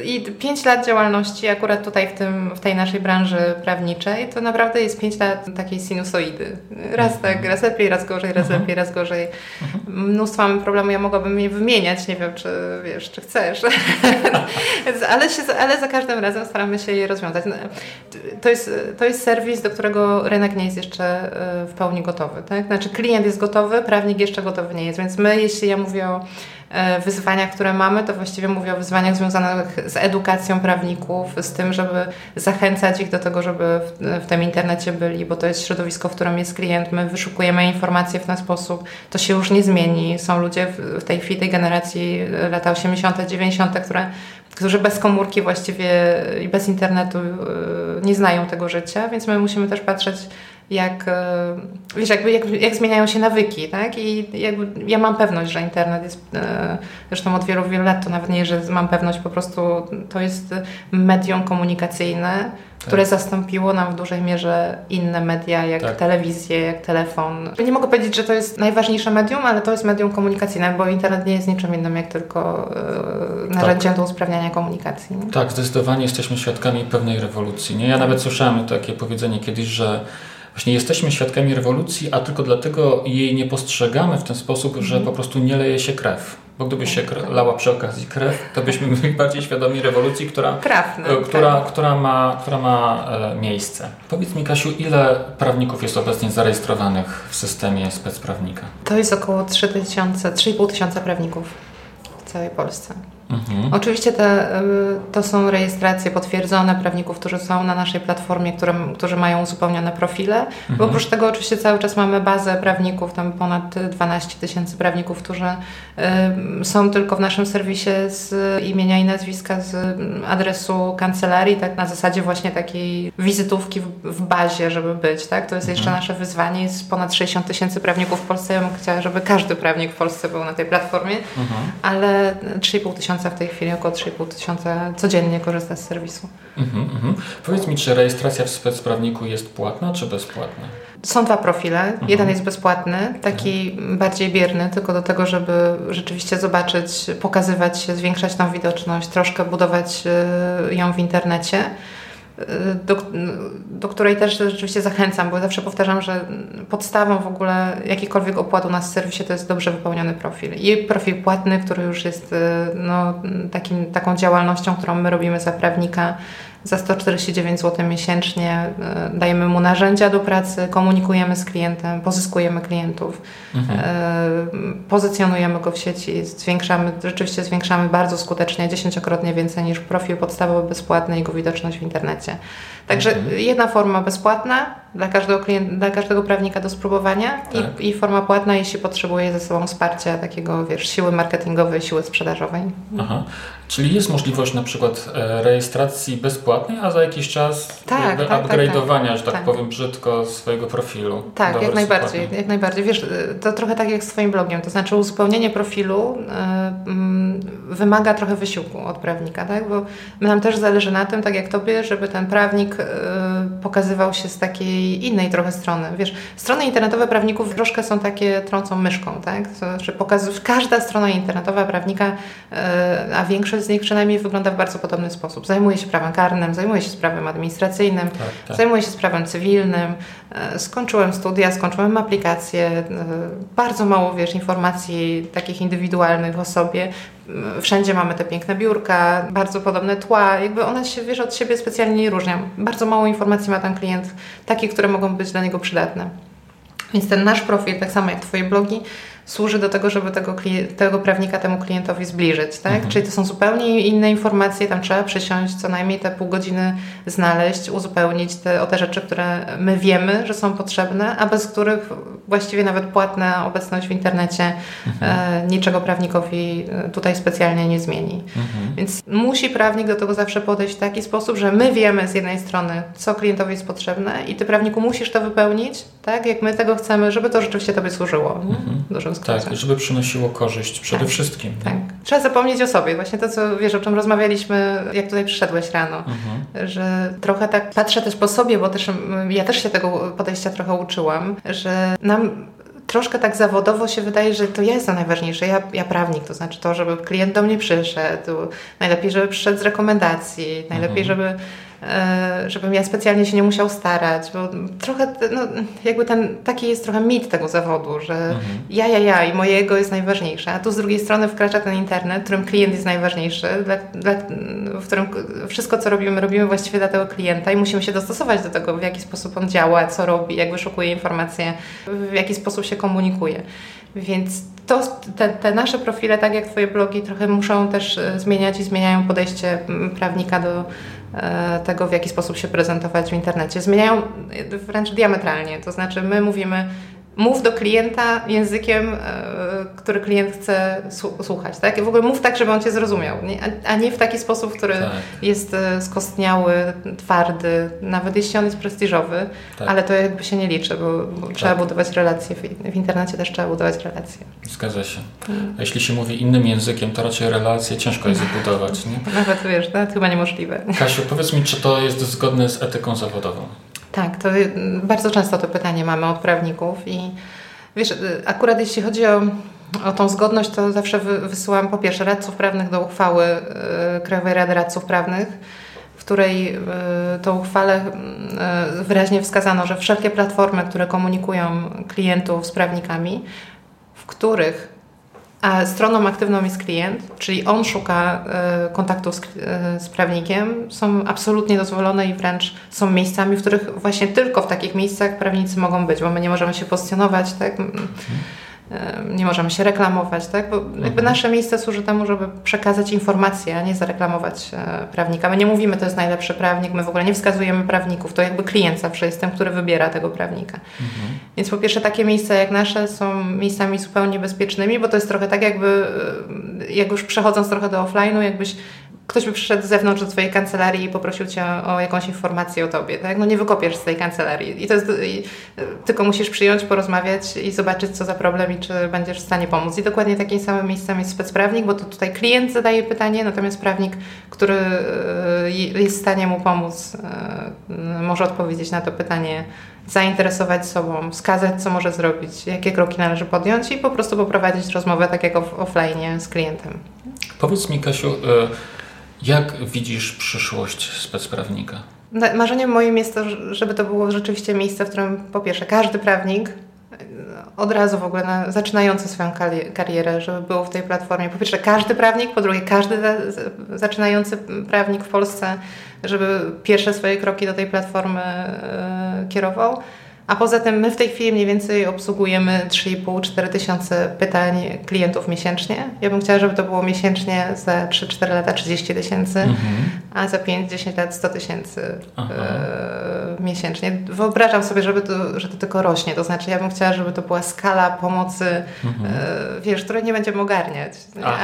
y, I pięć lat działalności akurat tutaj w, tym, w tej naszej branży prawniczej, to naprawdę jest pięć lat takiej sinusoidy. Raz mhm. tak, raz lepiej, raz gorzej, raz mhm. lepiej, raz gorzej. Mhm. Mnóstwo mamy problemu, ja mogłabym je wymieniać, nie wiem, czy wiesz, czy chcesz. ale, się, ale za każdym razem staramy się je rozwiązać. No, to jest, to jest serwis, do którego rynek nie jest jeszcze y, w pełni gotowy. Tak? Znaczy klient jest gotowy, prawnik jeszcze gotowy nie jest, więc my, jeśli ja mówię o wyzwania, które mamy, to właściwie mówię o wyzwaniach związanych z edukacją prawników, z tym, żeby zachęcać ich do tego, żeby w, w tym internecie byli, bo to jest środowisko, w którym jest klient, my wyszukujemy informacje w ten sposób, to się już nie zmieni. Są ludzie w, w tej chwili, tej generacji e, lata 80., 90., które którzy bez komórki właściwie i bez internetu e, nie znają tego życia, więc my musimy też patrzeć jak, e, wiesz, jakby, jak, jak zmieniają się nawyki, tak? I jakby ja mam pewność, że internet jest, e, zresztą od wielu, wielu lat to nawet nie, że mam pewność, po prostu to jest medium komunikacyjne, które tak. zastąpiło nam w dużej mierze inne media, jak tak. telewizję, jak telefon. Nie mogę powiedzieć, że to jest najważniejsze medium, ale to jest medium komunikacyjne, bo internet nie jest niczym innym, jak tylko e, narzędziem tak. do usprawniania komunikacji. Nie? Tak, zdecydowanie jesteśmy świadkami pewnej rewolucji. Nie? Ja nawet słyszałem takie powiedzenie kiedyś, że Właśnie jesteśmy świadkami rewolucji, a tylko dlatego jej nie postrzegamy w ten sposób, że mhm. po prostu nie leje się krew. Bo gdyby się lała przy okazji krew, to byśmy byli bardziej świadomi rewolucji, która, Prawne, e, która, tak. która ma, która ma e, miejsce. Powiedz mi, Kasiu, ile prawników jest obecnie zarejestrowanych w systemie specprawnika? To jest około 3000, 3,5 tysiąca prawników w całej Polsce. Mhm. Oczywiście te, y, to są rejestracje potwierdzone prawników, którzy są na naszej platformie, które, którzy mają uzupełnione profile. Mhm. Bo oprócz tego oczywiście cały czas mamy bazę prawników, tam ponad 12 tysięcy prawników, którzy y, są tylko w naszym serwisie z imienia i nazwiska, z adresu kancelarii, tak na zasadzie właśnie takiej wizytówki w, w bazie, żeby być. Tak? To jest mhm. jeszcze nasze wyzwanie. Jest ponad 60 tysięcy prawników w Polsce. Ja bym chciała, żeby każdy prawnik w Polsce był na tej platformie, mhm. ale 3,5 tysiąca tysiąca w tej chwili, około 3,5 tysiąca codziennie korzysta z serwisu. Mhm, mhm. Powiedz mi, czy rejestracja w specprawniku jest płatna czy bezpłatna? Są dwa profile. Mhm. Jeden jest bezpłatny, taki mhm. bardziej bierny, tylko do tego, żeby rzeczywiście zobaczyć, pokazywać się, zwiększać tą widoczność, troszkę budować e, ją w internecie do, do której też rzeczywiście zachęcam, bo zawsze powtarzam, że podstawą w ogóle jakikolwiek opłat u nas w serwisie to jest dobrze wypełniony profil. I profil płatny, który już jest y, no, takim, taką działalnością, którą my robimy za prawnika, za 149 zł miesięcznie e, dajemy mu narzędzia do pracy, komunikujemy z klientem, pozyskujemy klientów, mhm. E, pozycjonujemy go w sieci, zwiększamy, rzeczywiście zwiększamy bardzo skutecznie, dziesięciokrotnie więcej niż profil podstawowy bezpłatny i jego widoczność w internecie. Także mhm. jedna forma bezpłatna dla każdego, klient, dla każdego prawnika do spróbowania tak. i, i, forma płatna, jeśli potrzebuje ze sobą wsparcia takiego, wiesz, siły marketingowej, siły sprzedażowej. Aha. Czyli jest możliwość na przykład e, rejestracji bezpłatnej, a za jakiś czas tak, tak, tak upgrade'owania, tak, że tak, tak, powiem brzydko, swojego profilu. Tak, jak najbardziej, jak najbardziej. Wiesz, to trochę tak jak z Twoim blogiem, to znaczy uzupełnienie profilu y, wymaga trochę wysiłku od prawnika, tak? bo nam też zależy na tym, tak jak Tobie, żeby ten prawnik y, pokazywał się z takiej innej trochę strony. Wiesz, strony internetowe prawników troszkę są takie trącą myszką, tak? To znaczy pokazuje, każda strona internetowa prawnika, y, a większość z nich przynajmniej wygląda w bardzo podobny sposób. Zajmuje się prawem karnym, zajmuje się sprawem administracyjnym, tak, tak. zajmuje się sprawem cywilnym. E, skończyłem studia, skończyłem aplikację. Bardzo mało wiesz informacji takich indywidualnych o sobie. E, wszędzie mamy te piękne biurka, bardzo podobne tła. Jakby one się wiesz od siebie specjalnie nie różnią. Bardzo mało informacji ma ten klient, takich, które mogą być dla niego przydatne. Więc ten nasz profil, tak samo jak Twoje blogi, służy do tego, żeby tego, tego prawnika temu klientowi zbliżyć, tak? Mhm. Czyli to są zupełnie inne informacje, tam trzeba przysiąść, co najmniej te pół godziny znaleźć, uzupełnić te, o te rzeczy, które my wiemy, że są potrzebne, a bez których właściwie nawet płatna obecność w internecie mhm. e, niczego prawnikowi e, tutaj specjalnie nie zmieni. Mhm. Więc musi prawnik do tego zawsze podejść w taki sposób, że my wiemy z jednej strony, co klientowi jest potrzebne i ty prawniku musisz to wypełnić, tak? Jak my tego chcemy, żeby to rzeczywiście tobie służyło. Mhm Tak, żeby przynosiło korzyść przede tak, wszystkim. Tak. Trzeba zapomnieć o sobie. Właśnie to, co wiesz, o czym rozmawialiśmy, jak tutaj przyszedłeś rano. Mhm. Że trochę tak patrzę też po sobie, bo też ja też się tego podejścia trochę uczyłam, że nam troszkę tak zawodowo się wydaje, że to ja jestem najważniejsze, ja, ja prawnik, to znaczy to, żeby klient do mnie przyszedł, najlepiej, żeby przyszedł z rekomendacji, najlepiej, mhm. żeby żebym ja specjalnie się nie musiał starać, bo trochę, no, jakby ten, taki jest trochę mit tego zawodu, że mhm. ja, ja, ja i mojego jest najważniejsze, a tu z drugiej strony wkracza ten internet, w którym klient jest najważniejszy, dla, dla, w którym wszystko, co robimy, robimy właściwie dla tego klienta i musimy się dostosować do tego, w jaki sposób on działa, co robi, jak wyszukuje informacje, w jaki sposób się komunikuje. Więc to, te, te, nasze profile, tak jak Twoje blogi, trochę muszą też e, zmieniać i zmieniają podejście prawnika do, E, tego, w jaki sposób się prezentować w internecie. Zmieniają wręcz diametralnie. To znaczy, my mówimy, mów do klienta językiem, e, który klient chce słuchać, tak? I w ogóle mów tak, żeby on Cię zrozumiał, a nie w taki sposób, który tak. jest e, skostniały, twardy, nawet jeśli on jest prestiżowy, tak. ale to jakby się nie liczy, bo, bo tak. trzeba budować relacje, w internecie też trzeba budować relacje. Zgadza się. A jeśli się mówi innym językiem, to raczej relacje ciężko jest zbudować, nie? Nawet, wiesz, nawet chyba niemożliwe. Kasiu, powiedz mi, czy to jest zgodne z etyką zawodową? Tak, to bardzo często to pytanie mamy od prawników i wiesz, akurat jeśli chodzi o, o tą zgodność, to zawsze wysyłam po pierwsze radców prawnych do uchwały e, Krajowej Rady Radców Prawnych, w której to uchwale wyraźnie wskazano, że wszelkie platformy, które komunikują klientów z prawnikami, w których a stroną aktywną jest klient, czyli on szuka y, kontaktu z, y, z prawnikiem, są absolutnie dozwolone i wręcz są miejscami, w których właśnie tylko w takich miejscach prawnicy mogą być, bo my nie możemy się pozycjonować, tak? Nie możemy się reklamować, tak? Bo jakby mhm. nasze miejsce służy temu, żeby przekazać informacje, a nie zareklamować e, prawnika. My nie mówimy, to jest najlepszy prawnik, my w ogóle nie wskazujemy prawników, to jakby klient zawsze jest tym, który wybiera tego prawnika. Mhm. Więc po pierwsze takie miejsca jak nasze są miejscami zupełnie bezpiecznymi, bo to jest trochę tak jakby, e, jak już przechodząc trochę do offline'u, jakbyś ktoś by przyszedł z zewnątrz do Twojej kancelarii i poprosił Cię o, jakąś informację o Tobie, tak? No nie wykopiesz z tej kancelarii. I to jest, i, tylko musisz przyjąć, porozmawiać i zobaczyć, co za problem i czy będziesz w stanie pomóc. I dokładnie takim samym miejscem jest specprawnik, bo to tutaj klient zadaje pytanie, natomiast prawnik, który e, jest w stanie mu pomóc, może odpowiedzieć na to pytanie, zainteresować sobą, wskazać, co może zrobić, jakie kroki należy podjąć i po prostu poprowadzić rozmowę tak jak offline z klientem. Powiedz mi, Kasiu, e, jak widzisz przyszłość specprawnika? Marzeniem moim jest to, żeby to było rzeczywiście miejsce, w którym po pierwsze każdy prawnik e, od razu w ogóle na, zaczynający swoją karierę, żeby był w tej platformie. Po pierwsze każdy prawnik, po drugie każdy za, zaczynający prawnik w Polsce, żeby pierwsze swoje kroki do tej platformy y, kierował. A poza tym my w tej chwili mniej więcej obsługujemy 3,5-4 tysiące pytań klientów miesięcznie. Ja bym chciała, żeby to było miesięcznie za 3-4 lata 30 tysięcy, mhm. a za 5-10 lat 100 tysięcy e, miesięcznie. Wyobrażam sobie, żeby to, że to tylko rośnie. To znaczy ja bym chciała, żeby to była skala pomocy, mhm. e, wiesz, której nie będziemy ogarniać. A,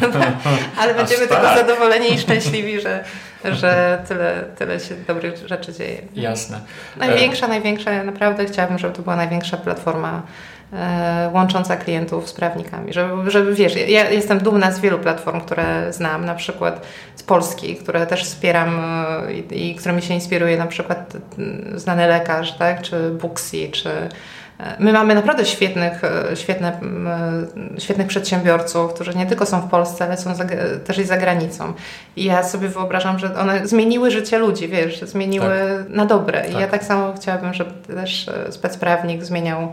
ale będziemy tylko tak. zadowoleni i szczęśliwi, że że tyle, tyle się dobrych rzeczy dzieje. Jasne. Największa, największa, naprawdę chciałabym, żeby to była największa platforma e, łącząca klientów z prawnikami. Żeby, żeby wiesz, ja jestem dumna z wielu platform, które znam, na przykład z Polski, które też wspieram e, i, i którymi się inspiruje, na przykład znany lekarz, tak, czy Booksy, czy My mamy naprawdę świetnych, e, świetne, e, świetnych przedsiębiorców, którzy nie tylko są w Polsce, ale są za, też i za granicą. I ja sobie wyobrażam, że one zmieniły życie ludzi, wiesz, zmieniły tak. na dobre. I tak. ja tak samo chciałabym, żeby też e, specprawnik zmieniał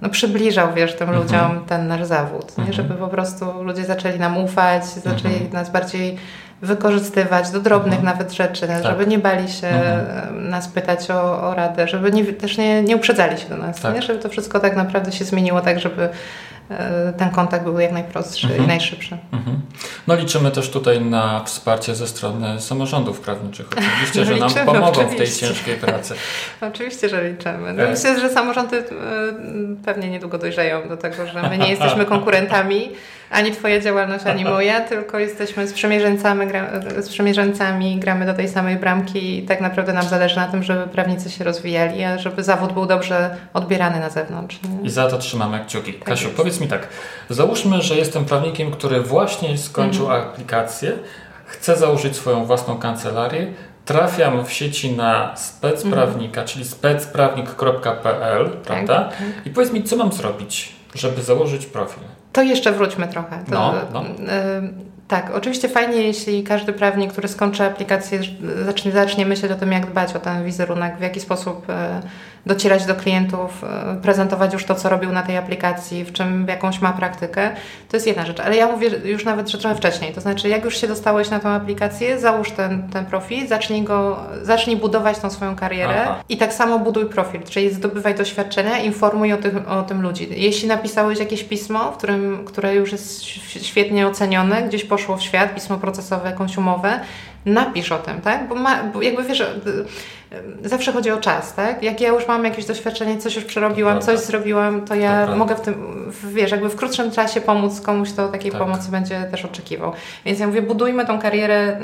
no, przybliżał, wiesz, tym mhm. ludziom ten nasz zawód, nie? Mhm. żeby po prostu ludzie zaczęli nam ufać, zaczęli mhm. nas bardziej wykorzystywać do drobnych mhm. nawet rzeczy, tak. żeby nie bali się mhm. nas pytać o, o radę, żeby nie, też nie, nie uprzedzali się do nas, tak. nie? żeby to wszystko tak naprawdę się zmieniło tak, żeby ten kontakt był jak najprostszy mhm. i najszybszy. Mhm. No liczymy też tutaj na wsparcie ze strony samorządów prawniczych. Oczywiście, że nam pomogą oczywiście. w tej ciężkiej pracy. oczywiście, że liczymy. No, e. myślę, że samorządy e, pewnie niedługo dojrzeją do tego, że my nie jesteśmy konkurentami, ani Twoja działalność, ani moja, tylko jesteśmy sprzymierzeńcami, gra, sprzymierzeńcami, gramy do tej samej bramki i tak naprawdę nam zależy na tym, żeby prawnicy się rozwijali, a żeby zawód był dobrze odbierany na zewnątrz. Nie? I za to trzymamy kciuki. Tak Kasiu, jest. Powiedz mi tak, załóżmy, że jestem prawnikiem, który właśnie skończył mhm. aplikację, chcę założyć swoją własną kancelarię, trafiam w sieci na specprawnika, mhm. czyli specprawnik.pl, tak, prawda? Tak. I powiedz mi, co mam zrobić, żeby założyć profil? To jeszcze wróćmy trochę. To, no, no. Y, tak, oczywiście fajnie, jeśli każdy prawnik, który skończy aplikację, zacznie, zacznie myśleć o tym, jak dbać o ten wizerunek, w jaki sposób y, docierać do klientów, e, prezentować już to, co robił na tej aplikacji, w czym jakąś ma praktykę, to jest jedna rzecz. Ale ja mówię już nawet, że trochę wcześniej. To znaczy, jak już się dostałeś na tą aplikację, załóż ten, ten profil, zacznij go, zacznij budować tą swoją karierę Aha. i tak samo buduj profil, czyli zdobywaj doświadczenia, informuj o, tych, o tym ludzi. Jeśli napisałeś jakieś pismo, w którym, które już jest świetnie ocenione, gdzieś poszło w świat, pismo procesowe, jakąś umowę, napisz o tym, tak? Bo, ma, bo jakby wiesz, zawsze chodzi o czas, tak? Jak ja już mam jakieś doświadczenie, coś już przerobiłam, coś zrobiłam, to ja to mogę w tym, wiesz, jakby w krótszym czasie pomóc komuś, kto takiej tak. pomocy będzie też oczekiwał. Więc ja mówię, budujmy tą karierę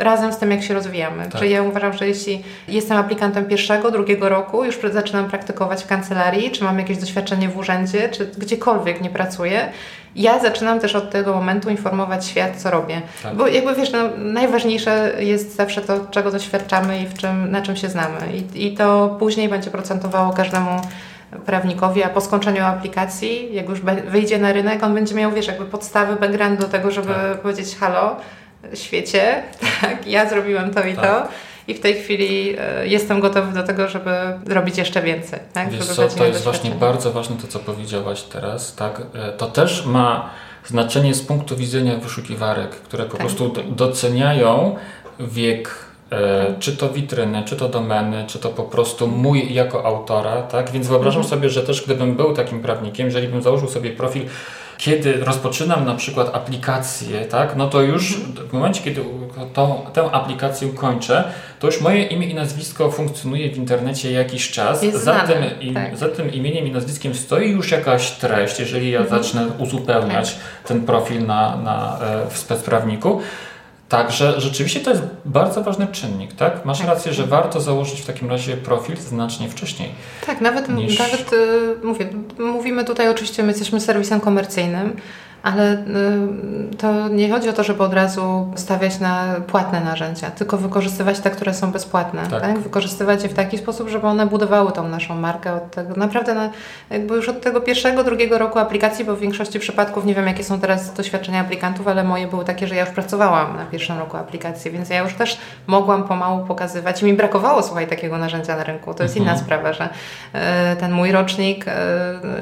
y, razem z tym, jak się rozwijamy. Tak. Czyli ja uważam, że jeśli jestem aplikantem pierwszego, drugiego roku, już zaczynam praktykować w kancelarii, czy mam jakieś doświadczenie w urzędzie, czy gdziekolwiek nie pracuję, ja zaczynam też od tego momentu informować świat, co robię. Tak. Bo jakby wiesz, no, najważniejsze jest zawsze to, czego doświadczamy i w czym, na czym się znamy. I, I to później będzie procentowało każdemu prawnikowi, a po skończeniu aplikacji, jak już wyjdzie na rynek, on będzie miał, wiesz, jakby podstawy, background do tego, żeby tak. powiedzieć halo, świecie, tak, ja zrobiłem to i tak. to i w tej chwili e, jestem gotowy do tego, żeby robić jeszcze więcej. Tak? Wiesz co, to jest właśnie bardzo ważne to, co powiedziałaś teraz. Tak? E, to też ma znaczenie z punktu widzenia wyszukiwarek, które po tak. prostu doceniają wiek e, czy to witryny, czy to domeny, czy to po prostu mój jako autora, tak? Więc wyobrażam mhm. sobie, że też gdybym był takim prawnikiem, jeżeli bym założył sobie profil kiedy rozpoczynam na przykład aplikację, tak, no to już w momencie, kiedy tą, tę aplikację kończę, to już moje imię i nazwisko funkcjonuje w internecie jakiś czas. za, tym, tak. za tym imieniem i nazwiskiem stoi już jakaś treść, jeżeli ja mhm. zacznę uzupełniać tak. ten profil na, na, e, w specprawniku. Także rzeczywiście to jest bardzo ważny czynnik, tak? Masz tak. rację, że warto założyć w takim razie profil znacznie wcześniej. Tak, nawet, niż... nawet y, mówię, mówimy tutaj oczywiście, my jesteśmy serwisem komercyjnym, ale y, to nie chodzi o to, żeby od razu stawiać na płatne narzędzia, tylko wykorzystywać te, które są bezpłatne. Tak. tak? Wykorzystywać je w taki sposób, żeby one budowały tą naszą markę od tego. Naprawdę na, jakby już od tego pierwszego, drugiego roku aplikacji, bo w większości przypadków nie wiem, jakie są teraz doświadczenia aplikantów, ale moje były takie, że ja już pracowałam na pierwszym roku aplikacji, więc ja już też mogłam pomału pokazywać i mi brakowało, słuchaj, takiego narzędzia na rynku. To jest mhm. inna sprawa, że y, ten mój rocznik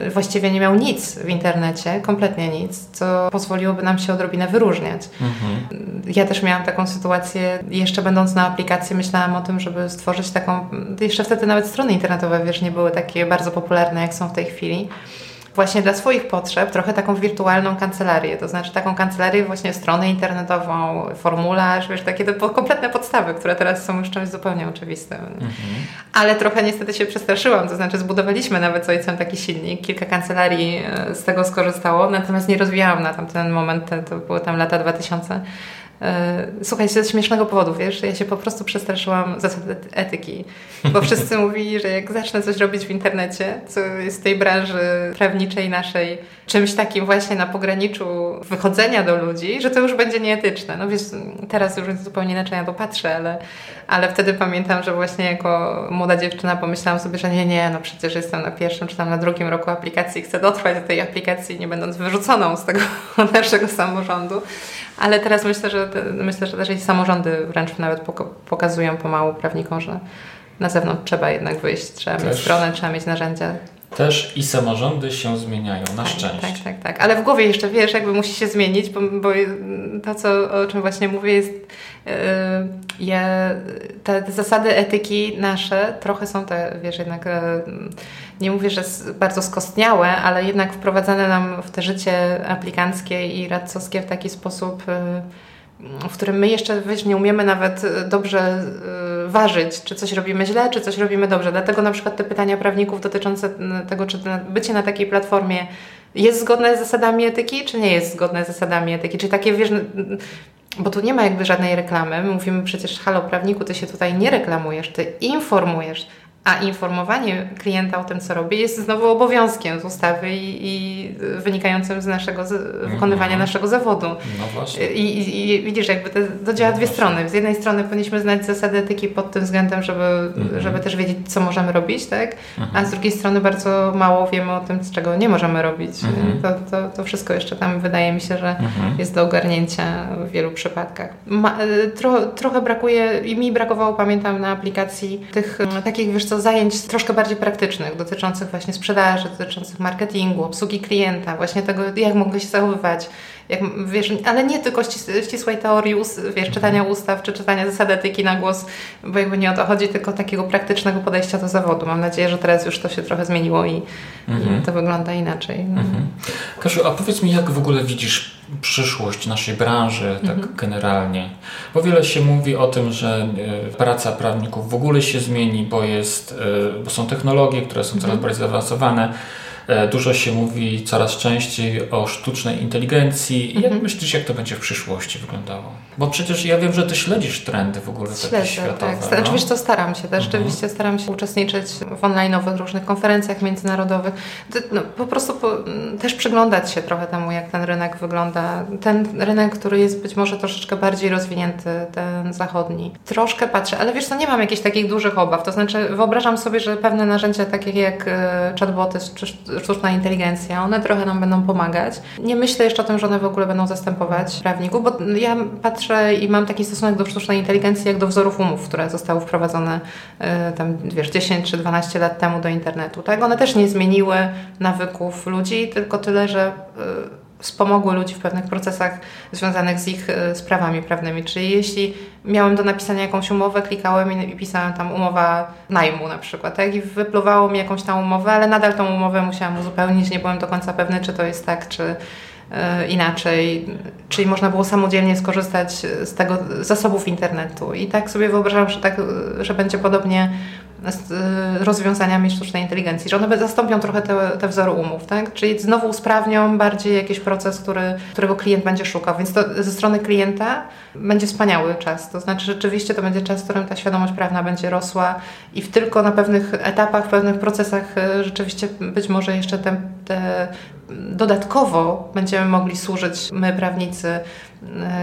y, właściwie nie miał nic w internecie, kompletnie nic co pozwoliłoby nam się odrobinę wyróżniać. Mhm. Ja też miałam taką sytuację, jeszcze będąc na aplikacji, myślałam o tym, żeby stworzyć taką, jeszcze wtedy nawet strony internetowe, wiesz, nie były takie bardzo popularne, jak są w tej chwili właśnie dla swoich potrzeb trochę taką wirtualną kancelarię, to znaczy taką kancelarię, właśnie stronę internetową, formularz, wiesz, takie to kompletne podstawy, które teraz są już czymś zupełnie oczywistym. Mhm. Ale trochę niestety się przestraszyłam, to znaczy zbudowaliśmy nawet z ojcem taki silnik, kilka kancelarii e, z tego skorzystało, natomiast nie rozwijałam na tamten moment, to były tam lata 2000, E, słuchaj, ze śmiesznego powodu, wiesz, ja się po prostu przestraszyłam zasad etyki, bo wszyscy mówili, że jak zacznę coś robić w internecie, co jest w tej branży prawniczej naszej czymś takim właśnie na pograniczu wychodzenia do ludzi, że to już będzie nieetyczne. No wiesz, teraz już zupełnie inaczej na to patrzę, ale, ale wtedy pamiętam, że właśnie jako młoda dziewczyna pomyślałam sobie, że nie, nie, no przecież jestem na pierwszym czy tam na drugim roku aplikacji, chcę dotrwać do tej aplikacji, nie będąc wyrzuconą z tego naszego samorządu. Ale teraz myślę, że myślę, że też i samorządy wręcz nawet pokazują pomału prawnikom, że na zewnątrz trzeba jednak wyjść, trzeba też, mieć stronę, trzeba mieć narzędzia. Też i samorządy się zmieniają, na tak, szczęście. Tak, tak, tak. Ale w głowie jeszcze wiesz, jakby musi się zmienić, bo, bo to, co, o czym właśnie mówię, jest. Yy, ja, te, te, zasady etyki nasze trochę są te, wiesz, jednak. Yy, nie mówię, że bardzo skostniałe, ale jednak wprowadzane nam w te życie aplikanckie i radcowskie w taki sposób, y, w którym my jeszcze wiesz, nie umiemy nawet dobrze y, ważyć, czy coś robimy źle, czy coś robimy dobrze. Dlatego na przykład te pytania prawników dotyczące tego, czy bycie na takiej platformie jest zgodne z zasadami etyki, czy nie jest zgodne z zasadami etyki. Czy takie, wiesz, bo tu nie ma jakby żadnej reklamy. My mówimy przecież, halo prawniku, ty się tutaj nie reklamujesz, ty informujesz. A informowanie klienta o tym, co robi, jest znowu obowiązkiem z ustawy i, i wynikającym z naszego z wykonywania mm -hmm. naszego zawodu. No właśnie. I, i, i widzisz, jakby to, działa no dwie właśnie. strony. Z jednej strony powinniśmy znać zasady etyki pod tym względem, żeby, mm -hmm. żeby też wiedzieć, co możemy robić, tak? Mm -hmm. A z drugiej strony bardzo mało wiemy o tym, czego nie możemy robić. Mhm. To, to, to wszystko jeszcze tam wydaje mi się, że mhm. jest do ogarnięcia w wielu przypadkach. Ma, tro, trochę brakuje, i mi brakowało, pamiętam, na aplikacji tych takich, wiesz co, zajęć troszkę bardziej praktycznych, dotyczących właśnie sprzedaży, dotyczących marketingu, obsługi klienta, właśnie tego, jak mogę się zachowywać, jak, wiesz, ale nie tylko ścisłej teorii, wiesz, czytania ustaw, czy czytania zasad etyki na głos, bo jakby nie o to chodzi, tylko takiego praktycznego podejścia do zawodu. Mam nadzieję, że teraz już to się trochę zmieniło i, mhm. i to wygląda inaczej. Mhm. Kasiu, a powiedz mi, jak w ogóle widzisz przyszłość naszej branży, tak mhm. generalnie? Bo wiele się mówi o tym, że e, praca prawników w ogóle się zmieni, bo, jest, e, bo są technologie, które są coraz mhm. bardziej zaawansowane dużo się mówi coraz częściej o sztucznej inteligencji. Mhm. Jak myślisz, jak to będzie w przyszłości wyglądało? Bo przecież ja wiem, że ty śledzisz trendy w ogóle Śledzę, takie światowe. Tak, no? oczywiście to staram się też. Mhm. Rzeczywiście staram się uczestniczyć w online'owych różnych konferencjach międzynarodowych. No, po prostu po, też przyglądać się trochę temu, jak ten rynek wygląda. Ten rynek, który jest być może troszeczkę bardziej rozwinięty, ten zachodni. Troszkę patrzę, ale wiesz co, nie mam jakichś takich dużych obaw. To znaczy wyobrażam sobie, że pewne narzędzia takie jak e, chatboty czy sztuczna inteligencja, one trochę nam będą pomagać. Nie myślę jeszcze o tym, że one w ogóle będą zastępować prawników, bo ja patrzę i mam taki stosunek do sztucznej inteligencji jak do wzorów umów, które zostały wprowadzone y, tam, wiesz, 10 czy 12 lat temu do internetu. Tak? One też nie zmieniły nawyków ludzi, tylko tyle, że y, wspomogły ludzi w pewnych procesach związanych z ich e, sprawami prawnymi. Czyli jeśli miałem do napisania jakąś umowę, klikałem i pisałem tam umowa najmu na przykład, tak? I wypluwało mi jakąś tam umowę, ale nadal tą umowę musiałam uzupełnić, nie byłem do końca pewny, czy to jest tak, czy e, inaczej. Czyli można było samodzielnie skorzystać z tego zasobów internetu. I tak sobie wyobrażam, że, tak, że będzie podobnie z rozwiązaniami sztucznej inteligencji, że one zastąpią trochę te, te wzory umów, tak? Czyli znowu usprawnią bardziej jakiś proces, który, którego klient będzie szukał. Więc to ze strony klienta będzie wspaniały czas. To znaczy rzeczywiście to będzie czas, w którym ta świadomość prawna będzie rosła i w tylko na pewnych etapach, w pewnych procesach y, rzeczywiście być może jeszcze te, te dodatkowo będziemy mogli służyć my, prawnicy,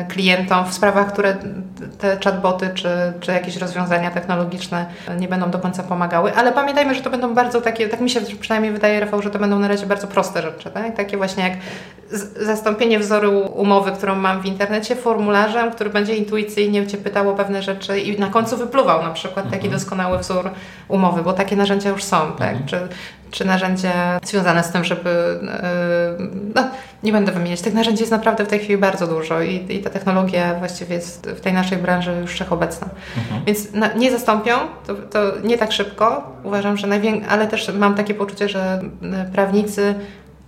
klientom w sprawach, które te chatboty czy, czy jakieś rozwiązania technologiczne nie będą do końca pomagały, ale pamiętajmy, że to będą bardzo takie, tak mi się przynajmniej wydaje, Rafał, że to będą na razie bardzo proste rzeczy, tak? takie właśnie jak zastąpienie wzoru umowy, którą mam w internecie, formularzem, który będzie intuicyjnie Cię pytał o pewne rzeczy i na końcu wypluwał na przykład taki mhm. doskonały wzór umowy, bo takie narzędzia już są, tak? Mhm. Czy, czy narzędzia związane z tym, żeby. Yy, no, nie będę wymieniać. Tych narzędzi jest naprawdę w tej chwili bardzo dużo i, i ta technologia właściwie jest w tej naszej branży już wszechobecna. Mhm. Więc na, nie zastąpią, to, to, nie tak szybko. Uważam, że najwięcej, ale też mam takie poczucie, że prawnicy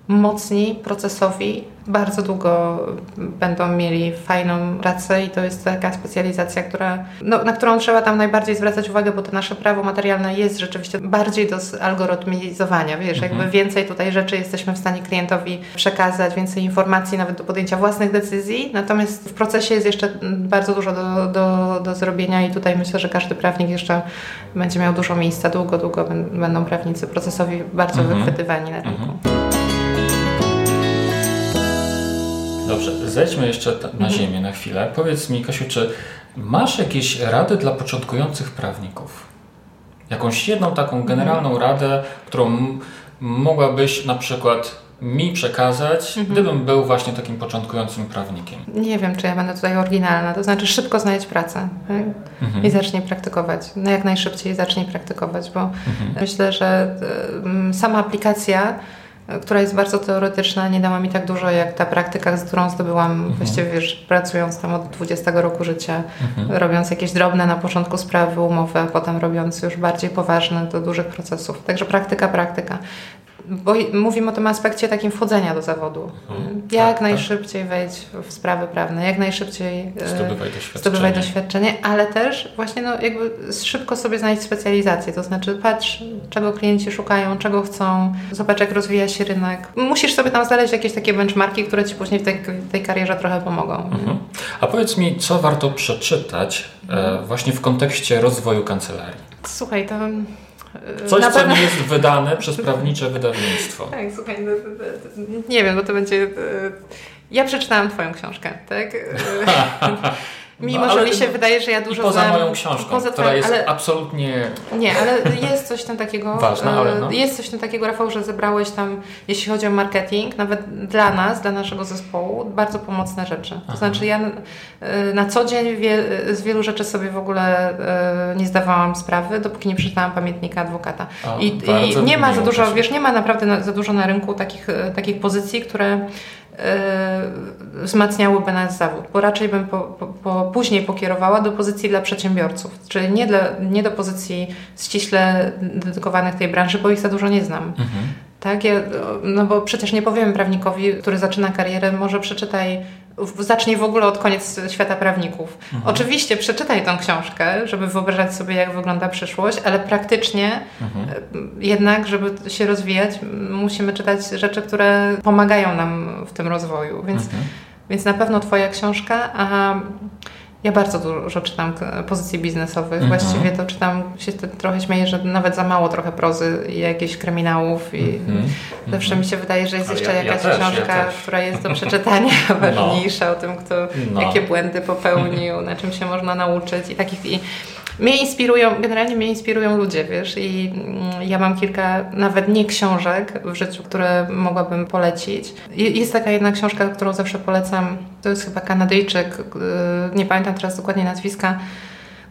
mocni, procesowi, bardzo długo będą mieli fajną pracę i to jest taka specjalizacja, która, no, na którą trzeba tam najbardziej zwracać uwagę, bo to nasze prawo materialne jest rzeczywiście bardziej do algorytmizowania, wiesz, mhm. jakby więcej tutaj rzeczy jesteśmy w stanie klientowi przekazać, więcej informacji nawet do podjęcia własnych decyzji, natomiast w procesie jest jeszcze bardzo dużo do, do, do zrobienia i tutaj myślę, że każdy prawnik jeszcze będzie miał dużo miejsca, długo, długo będą prawnicy procesowi bardzo mhm. wychwytywani na rynku. Mhm. Dobrze, zejdźmy jeszcze na mhm. ziemię na chwilę. Powiedz mi, Kasiu, czy masz jakieś rady dla początkujących prawników? Jakąś jedną taką mhm. generalną radę, którą mogłabyś na przykład mi przekazać, mhm. gdybym był właśnie takim początkującym prawnikiem? Nie wiem, czy ja będę tutaj oryginalna. To znaczy szybko znajdź pracę tak? mhm. i zacznij praktykować. No jak najszybciej zacznij praktykować, bo mhm. myślę, że y, sama aplikacja która jest bardzo teoretyczna, nie dała mi tak dużo jak ta praktyka, z którą zdobyłam mhm. właściwie wiesz, pracując tam od 20 roku życia, mhm. robiąc jakieś drobne na początku sprawy, umowy, a potem robiąc już bardziej poważne do dużych procesów. Także praktyka, praktyka bo mówimy o tym aspekcie takim wchodzenia do zawodu. Mhm, jak tak, tak. najszybciej tak. wejdź w sprawy prawne, jak najszybciej e, zdobywaj doświadczenie. zdobywaj doświadczenie, ale też właśnie no, jakby szybko sobie znajdź specjalizację, to znaczy patrz, czego klienci szukają, czego chcą, zobacz, jak rozwija się rynek. Musisz sobie tam znaleźć jakieś takie benchmarki, które Ci później w tej, tej karierze trochę pomogą. Mhm. A powiedz mi, co warto przeczytać e, właśnie w kontekście rozwoju kancelarii? Słuchaj, to Coś, co nie jest wydane przez prawnicze wydawnictwo. Tak, słuchaj, no, nie wiem, bo to będzie... E, ja przeczytałam Twoją książkę, tak? Mimo, no, że mi się wydaje, że ja dużo poza znam, moją książką, poza która jest ale, absolutnie... Nie, ale jest coś tam takiego... Ważne, ale no. Jest coś tam takiego, Rafał, że zebrałeś tam, jeśli chodzi o marketing, nawet dla nas, dla naszego zespołu, bardzo pomocne rzeczy. To Aha. znaczy ja y, na co dzień wie, z wielu rzeczy sobie w ogóle nie zdawałam sprawy, dopóki nie przeczytałam pamiętnika adwokata. O, I, i nie ma za dużo, wiesz, nie ma naprawdę za dużo na rynku takich, takich pozycji, które Y, wzmacniałyby nasz zawód, bo raczej bym po, po, po, później pokierowała do pozycji dla przedsiębiorców, czyli nie, dla, nie do pozycji ściśle dedykowanych tej branży, bo ich za dużo nie znam. Mhm. Tak, ja, no bo przecież nie powiem prawnikowi, który zaczyna karierę, może przeczytaj zacznij w ogóle od koniec świata prawników. Mhm. Oczywiście przeczytaj tą książkę, żeby wyobrażać sobie, jak wygląda przyszłość, ale praktycznie mhm. E, jednak, żeby się rozwijać, musimy czytać rzeczy, które pomagają nam w tym rozwoju. Więc, mhm. więc na pewno Twoja książka, a ja bardzo dużo czytam pozycji biznesowych. Mhm. Właściwie to czytam, się trochę śmieję, że nawet za mało trochę prozy i jakichś kryminałów i mhm. zawsze mi się wydaje, że jest jeszcze ja, jakaś ja też, książka, ja która jest do przeczytania ważniejsza no. o tym, kto no. jakie błędy popełnił, na czym się można nauczyć i takich i mnie inspirują, generalnie mnie inspirują ludzie, wiesz, i mm, ja mam kilka, nawet nie książek w życiu, które mogłabym polecić. Jest taka jedna książka, którą zawsze polecam, to jest chyba Kanadyjczyk, y, nie pamiętam teraz dokładnie nazwiska,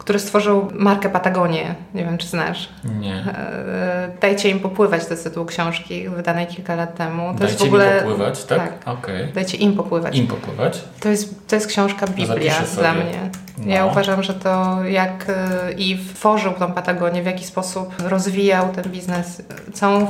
który stworzył markę Patagonię. Nie wiem, czy znasz. Nie. E, Dajcie im popływać to jest tytuł książki wydanej kilka lat temu. To Dajcie jest w ogóle... im popływać, tak? tak. Okay. Dajcie im popływać. Im popływać. To jest, to jest książka Biblia dla mnie. No. Ja uważam, że to jak i tworzył tą Patagonię, w jaki sposób rozwijał ten biznes, całą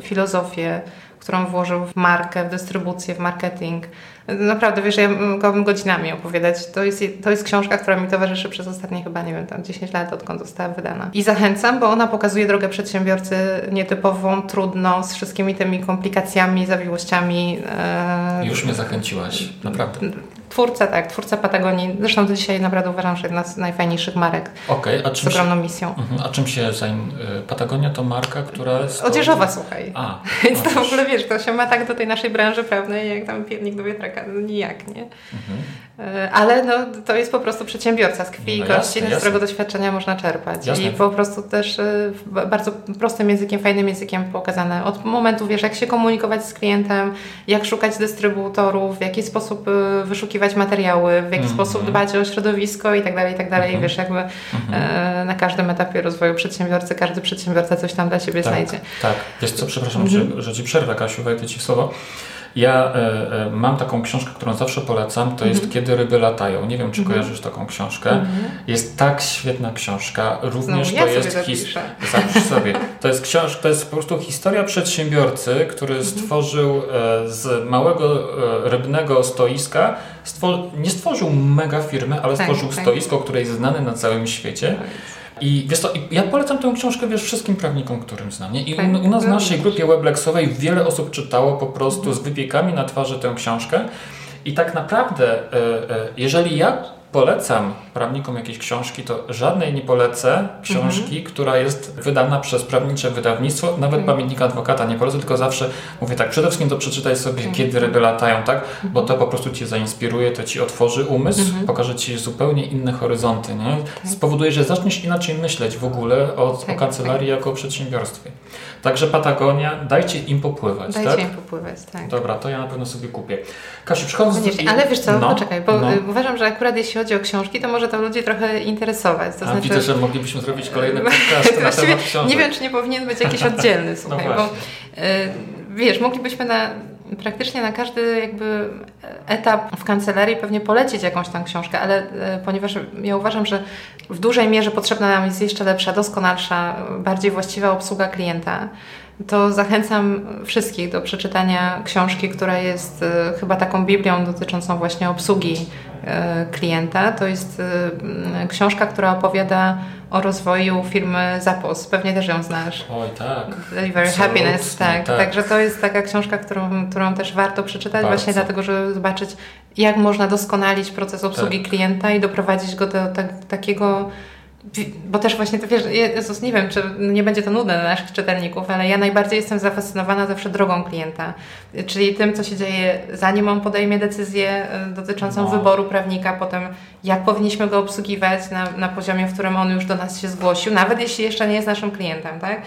filozofię, którą włożył w markę, w dystrybucję, w marketing, Naprawdę, wiesz, ja mogłabym godzinami opowiadać. To jest, to jest książka, która mi towarzyszy przez ostatnie chyba, nie wiem, tam 10 lat, odkąd została wydana. I zachęcam, bo ona pokazuje drogę przedsiębiorcy nietypową, trudną, z wszystkimi tymi komplikacjami, zawiłościami. E... Już mnie zachęciłaś, naprawdę. Twórca, tak, twórca Patagonii. Zresztą to dzisiaj naprawdę uważam, że jedna z najfajniejszych marek. Okay, a czym z ogromną misją. Uh-huh. A czym się zajmuje? Patagonia to marka, która jest. Odzieżowa, słuchaj. A, Więc to w ogóle wiesz, to się ma tak do tej naszej branży prawnej, jak tam piernik do wiatraka. No nijak, nie? Mhm. E, ale no, to jest po prostu przedsiębiorca z krwi i no kości, z którego doświadczenia można czerpać. Jasne. I po prostu też e, bardzo prostym językiem, fajnym językiem pokazane. Od momentu, wiesz, jak się komunikować z klientem, jak szukać dystrybutorów, w jaki sposób e, wyszukiwać materiały, w jaki -hmm. sposób dbać o środowisko i tak dalej, i tak dalej. -hmm. Wiesz, jakby -hmm. na każdym etapie rozwoju przedsiębiorcy, każdy przedsiębiorca coś tam dla siebie tak, znajdzie. Tak, wiesz co, przepraszam, mhm. że Ci przerwę, Kasiu, wejdę Ci w słowo. Ja e, e, mam taką książkę, którą zawsze polecam, to jest mhm. Kiedy ryby latają. Nie wiem, czy mhm. kojarzysz taką książkę. Mhm. Jest tak świetna książka. Również no, ja to jest historia. Zapisz sobie. To jest książka, to jest po prostu historia przedsiębiorcy, który mhm. stworzył e, z małego rybnego stoiska, nie stworzył mega firmy, ale tak, stworzył tak. stoisko, które jest znane na całym świecie. Tak. I wiesz co, ja polecam tę książkę wiesz, wszystkim prawnikom, którym znam. Nie? I tak, u, u nas w naszej grupie weblexowej wiele osób czytało po prostu z wypiekami na twarzy tę książkę. I tak naprawdę, e, e, jeżeli ja polecam prawnikom jakieś książki, to żadnej nie polecę książki, mhm. która jest wydana przez prawnicze wydawnictwo, nawet mhm. pamiętnika adwokata nie polecę, tylko zawsze mówię tak, przede wszystkim to przeczytaj sobie, mhm. kiedy ryby latają, tak? Bo to po prostu Cię zainspiruje, to Ci otworzy umysł, mhm. pokaże Ci zupełnie inne horyzonty, nie? Tak. Spowoduje, że zaczniesz inaczej myśleć w ogóle o, tak, o kancelarii tak. jako o przedsiębiorstwie. Także Patagonia, dajcie im popływać, dajcie tak? im popływać, tak. Dobra, to ja na pewno sobie kupię. Kasiu, przychodząc... do... Ale wiesz co, no, poczekaj, bo no. uważam, że akurat jeśli chodzi o książki, to może to ludzi trochę interesować. To A, znaczy... widzę, że moglibyśmy zrobić kolejny podcast na temat książek. Nie wiem, czy nie powinien być jakiś oddzielny, słuchaj, no bo y, wiesz, moglibyśmy na praktycznie na każdy jakby etap w kancelarii pewnie polecić jakąś tam książkę, ale e, ponieważ ja uważam, że w dużej mierze potrzebna nam jest jeszcze lepsza, doskonalsza, bardziej właściwa obsługa klienta, to zachęcam wszystkich do przeczytania książki, która jest e, chyba taką Biblią dotyczącą właśnie obsługi klienta. To jest książka, która opowiada o rozwoju firmy Zapos. Pewnie też ją znasz. Oj, tak. Delivery Happiness, tak. tak. Także to jest taka książka, którą, którą też warto przeczytać Bardzo. właśnie dlatego, żeby zobaczyć, jak można doskonalić proces obsługi tak. klienta i doprowadzić go do tak, takiego bo też właśnie, to wiesz, Jezus, nie wiem, czy nie będzie to nudne dla naszych czytelników, ale ja najbardziej jestem zafascynowana zawsze drogą klienta, czyli tym, co się dzieje zanim on podejmie decyzję e, dotyczącą no. wyboru prawnika, potem jak powinniśmy go obsługiwać na, na poziomie, w którym on już do nas się zgłosił, nawet jeśli jeszcze nie jest naszym klientem, tak?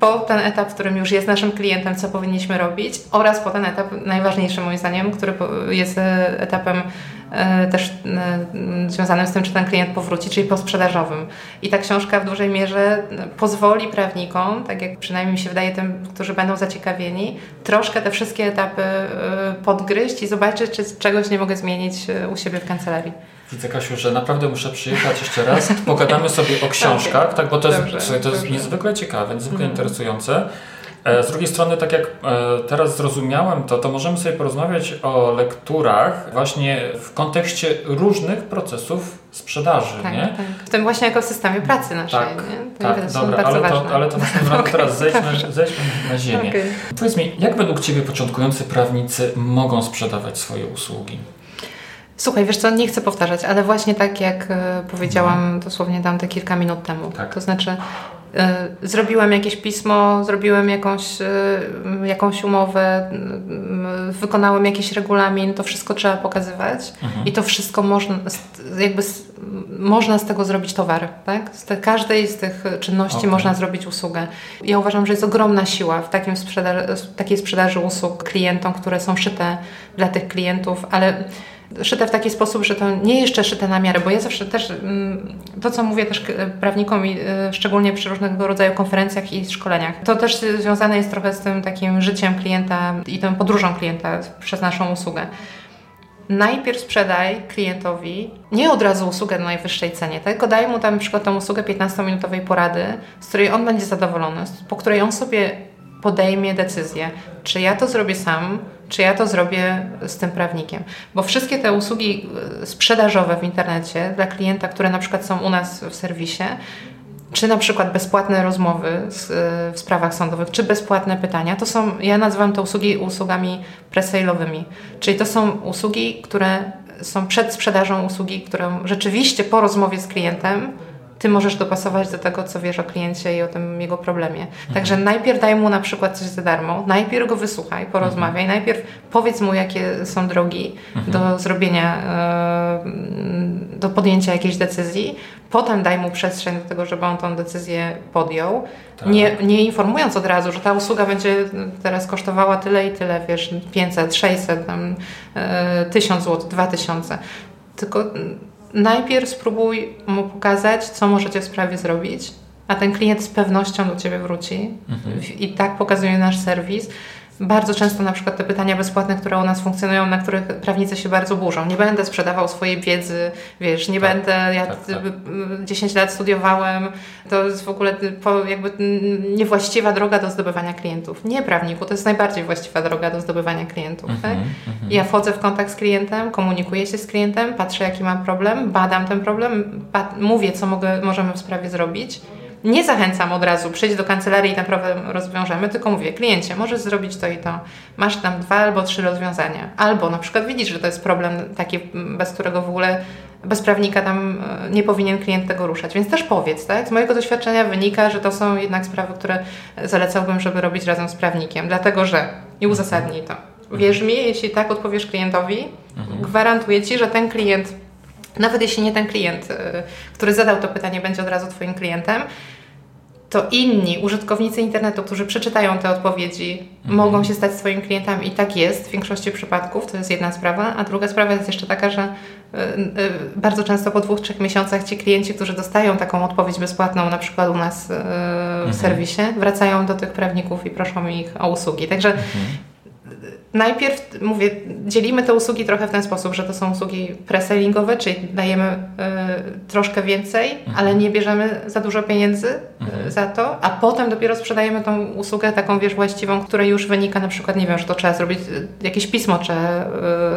Po ten etap, w którym już jest naszym klientem, co powinniśmy robić, oraz po ten etap, najważniejszy moim zdaniem, który jest e, etapem e, też e, związanym z tym, czy ten klient powróci, czyli posprzedażowym. I ta książka w dużej mierze pozwoli prawnikom, tak jak przynajmniej mi się wydaje tym, którzy będą zaciekawieni, troszkę te wszystkie etapy podgryźć i zobaczyć, czy czegoś nie mogę zmienić u siebie w kancelarii. Widzę, Kasiu, że naprawdę muszę przyjechać jeszcze raz. Pogadamy sobie o książkach, tak, bo to jest, dobrze, to jest niezwykle ciekawe, niezwykle mhm. interesujące. E, z drugiej strony, tak jak e, teraz zrozumiałem to, to możemy sobie porozmawiać o lekturach właśnie w kontekście różnych procesów sprzedaży, tak, nie? Tak. W tym właśnie ekosystemie pracy naszej, tak, nie? To tak, dobra, ale to, ale to razem teraz zejdźmy, zejdźmy na ziemię. Okay. Powiedz mi, jak według Ciebie początkujący prawnicy mogą sprzedawać swoje usługi? Słuchaj, wiesz co, nie chcę powtarzać, ale właśnie tak jak e, powiedziałam no. dosłownie tam te kilka minut temu. Tak. To znaczy, e, zrobiłem jakieś pismo, zrobiłem jakąś, e, jakąś umowę, wykonałem jakiś regulamin, to wszystko trzeba pokazywać mhm. i to wszystko można, jakby można z tego zrobić towar, tak? Z te, każdej z tych czynności okay. można zrobić usługę. Ja uważam, że jest ogromna siła w takim sprzedaży, takiej sprzedaży usług klientom, które są szyte dla tych klientów, ale szyte w taki sposób, że to nie jeszcze szyte na miarę, bo ja zawsze też, mm, to co mówię też prawnikom, e, szczególnie przy różnego rodzaju konferencjach i szkoleniach, to też związane jest trochę z tym takim życiem klienta i tą podróżą klienta przez naszą usługę. Najpierw sprzedaj klientowi nie od razu usługę na najwyższej cenie, tylko daj mu tam na przykład tą usługę 15-minutowej porady, z której on będzie zadowolony, po której on sobie podejmie decyzję, czy ja to zrobię sam, czy ja to zrobię z tym prawnikiem. Bo wszystkie te usługi e, sprzedażowe w internecie dla klienta, które na przykład są u nas w serwisie, czy na przykład bezpłatne rozmowy e, w sprawach sądowych, czy bezpłatne pytania, to są, ja nazywam te usługi usługami presale'owymi. Czyli to są usługi, które są przed sprzedażą usługi, którą rzeczywiście po rozmowie z klientem ty możesz dopasować do tego, co wiesz o kliencie i o tym jego problemie. Mhm. Także najpierw daj mu na przykład coś za darmo, najpierw go wysłuchaj, porozmawiaj, mhm. najpierw powiedz mu, jakie są drogi mhm. do zrobienia, e, do podjęcia jakiejś decyzji, potem daj mu przestrzeń do tego, żeby on tą decyzję podjął, tak. nie, nie informując od razu, że ta usługa będzie teraz kosztowała tyle i tyle, wiesz, 500, 600, tam, 1000 zł, 2000. Tylko najpierw spróbuj mu pokazać, co możecie w sprawie zrobić, a ten klient z pewnością do Ciebie wróci. Mhm. I tak pokazuje nasz serwis. Bardzo często na przykład te pytania bezpłatne, które u nas funkcjonują, na których prawnicy się bardzo burzą. Nie będę sprzedawał swojej wiedzy, wiesz, nie tak, będę, ja tak, tak. 10 lat studiowałem, to jest w ogóle jakby niewłaściwa droga do zdobywania klientów. Nie prawniku, to jest najbardziej właściwa droga do zdobywania klientów. Mm -hmm, mm -hmm. Ja wchodzę w kontakt z klientem, komunikuję się z klientem, patrzę jaki mam problem, badam ten problem, mówię co mogę, możemy w sprawie zrobić nie zachęcam od razu, przyjdź do kancelarii i ten problem rozwiążemy, tylko mówię, kliencie, możesz zrobić to i to. Masz tam dwa albo trzy rozwiązania. Albo na przykład widzisz, że to jest problem taki, bez którego w ogóle bez prawnika tam e, nie powinien klient tego ruszać. Więc też powiedz, tak? Z mojego doświadczenia wynika, że to są jednak sprawy, które zalecałbym, żeby robić razem z prawnikiem, dlatego że i uzasadnij to. Wierz mi, jeśli tak odpowiesz klientowi, mhm. gwarantuję Ci, że ten klient nawet jeśli nie ten klient, e, który zadał to pytanie, będzie od razu Twoim klientem, to inni użytkownicy internetu, którzy przeczytają te odpowiedzi, mhm. mogą się stać swoimi klientami i tak jest w większości przypadków, to jest jedna sprawa, a druga sprawa jest jeszcze taka, że y, y, bardzo często po dwóch, trzech miesiącach ci klienci, którzy dostają taką odpowiedź bezpłatną, na przykład u nas y, w mhm. serwisie, wracają do tych prawników i proszą ich o usługi. Także mhm najpierw, mówię, dzielimy te usługi trochę w ten sposób, że to są usługi presellingowe, czyli dajemy y, troszkę więcej, mhm. ale nie bierzemy za dużo pieniędzy y, mhm. za to, a potem dopiero sprzedajemy tą usługę taką, wiesz, właściwą, której już wynika na przykład, nie wiem, że to trzeba zrobić y, jakieś pismo, trzeba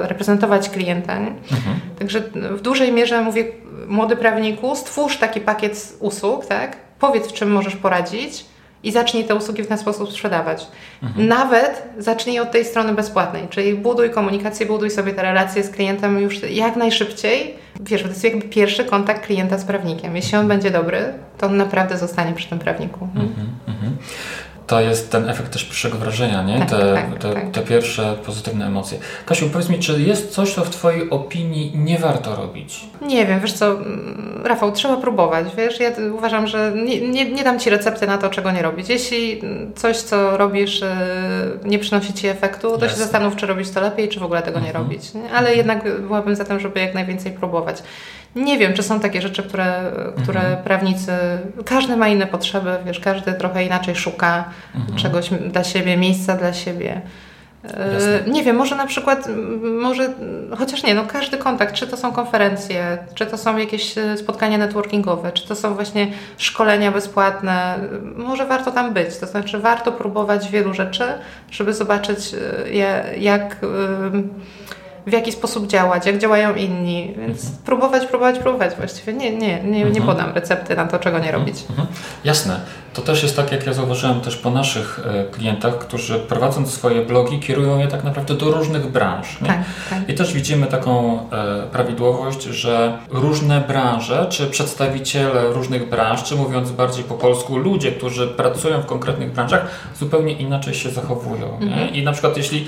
reprezentować klienta. Mhm. Także w dużej mierze mówię, młody prawniku, stwórz taki pakiet usług, tak? Powiedz, w czym możesz poradzić, i zacznij te usługi w ten sposób sprzedawać. Mhm. Nawet zacznij od tej strony bezpłatnej, czyli buduj komunikację, buduj sobie te relacje z klientem już jak najszybciej. Wiesz, to jest jakby pierwszy kontakt klienta z prawnikiem. Jeśli on będzie dobry, to on naprawdę zostanie przy tym prawniku. Mhm, mhm to jest ten efekt też pierwszego wrażenia, nie? Tak, te, tak, te, tak. te, pierwsze pozytywne emocje. Kasiu, powiedz mi, czy jest coś, co w Twojej opinii nie warto robić? Nie wiem, wiesz co, Rafał, trzeba próbować, wiesz, ja uważam, że nie, nie, nie dam Ci recepty na to, czego nie robić. Jeśli coś, co robisz, y, nie przynosi Ci efektu, to Jasne. się zastanów, czy robić to lepiej, czy w ogóle tego nie mhm. robić. Nie? Ale mhm. jednak byłabym za tym, żeby jak najwięcej próbować. Nie wiem, czy są takie rzeczy, które, które mhm. prawnicy, każdy ma inne potrzeby, wiesz, każdy trochę inaczej szuka mhm. czegoś dla siebie, miejsca dla siebie. E, Jasne. Nie wiem, może na przykład, może, chociaż nie, no każdy kontakt, czy to są konferencje, czy to są jakieś e, spotkania networkingowe, czy to są właśnie szkolenia bezpłatne, może warto tam być. To znaczy, warto próbować wielu rzeczy, żeby zobaczyć, e, jak w jaki sposób działać, jak działają inni, więc mhm. próbować, próbować, próbować właściwie. Nie, nie, nie, mhm. nie podam recepty na to, czego nie robić. Mhm. Jasne. To też jest tak, jak ja zauważyłem też po naszych e, klientach, którzy prowadząc swoje blogi, kierują je tak naprawdę do różnych branż. Tak, tak. I też widzimy taką e, prawidłowość, że różne branże, czy przedstawiciele różnych branż, czy mówiąc bardziej po polsku, ludzie, którzy pracują w konkretnych branżach, zupełnie inaczej się zachowują. I na przykład jeśli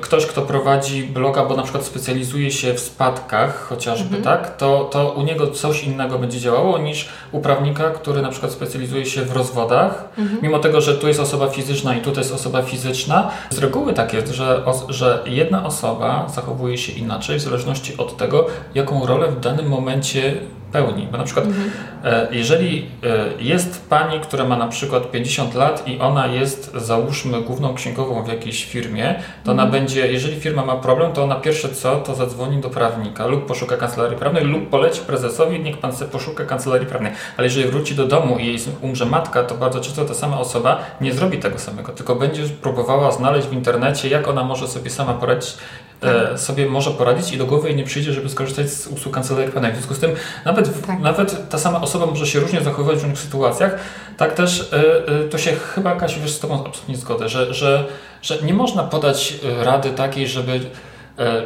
ktoś, kto prowadzi bloga, bo na przykład specjalizuje się w spadkach chociażby, mhm. tak, to, to u niego coś innego będzie działało niż u prawnika, który na przykład specjalizuje się w rozwodach, mhm. mimo tego, że tu jest osoba fizyczna i tutaj jest osoba fizyczna. Z reguły tak jest, że, że jedna osoba zachowuje się inaczej w zależności od tego, jaką rolę w danym momencie pełni. Bo na przykład, mhm. E, jeżeli e, jest pani, która ma na przykład 50 lat i ona jest, załóżmy, główną księgową w jakiejś firmie, to mhm. ona będzie, jeżeli firma ma problem, to ona pierwsze co, to zadzwoni do prawnika lub poszuka kancelarii prawnej lub poleci prezesowi, niech pan sobie poszuka kancelarii prawnej. Ale jeżeli wróci do domu i jej umrze matka, to bardzo często ta sama osoba nie zrobi tego samego, tylko będzie próbowała znaleźć w internecie, jak ona może sobie sama poradzić e, sobie może poradzić i do głowy jej nie przyjdzie, żeby skorzystać z usług kancelarii prawnej. W związku z tym nawet, tak. nawet ta sama osoba może się różnie zachowywać w różnych sytuacjach. Tak też e, e, to się chyba, Kasiu, wiesz, z Tobą absolutnie zgodzę, że, że, że nie można podać rady takiej, żeby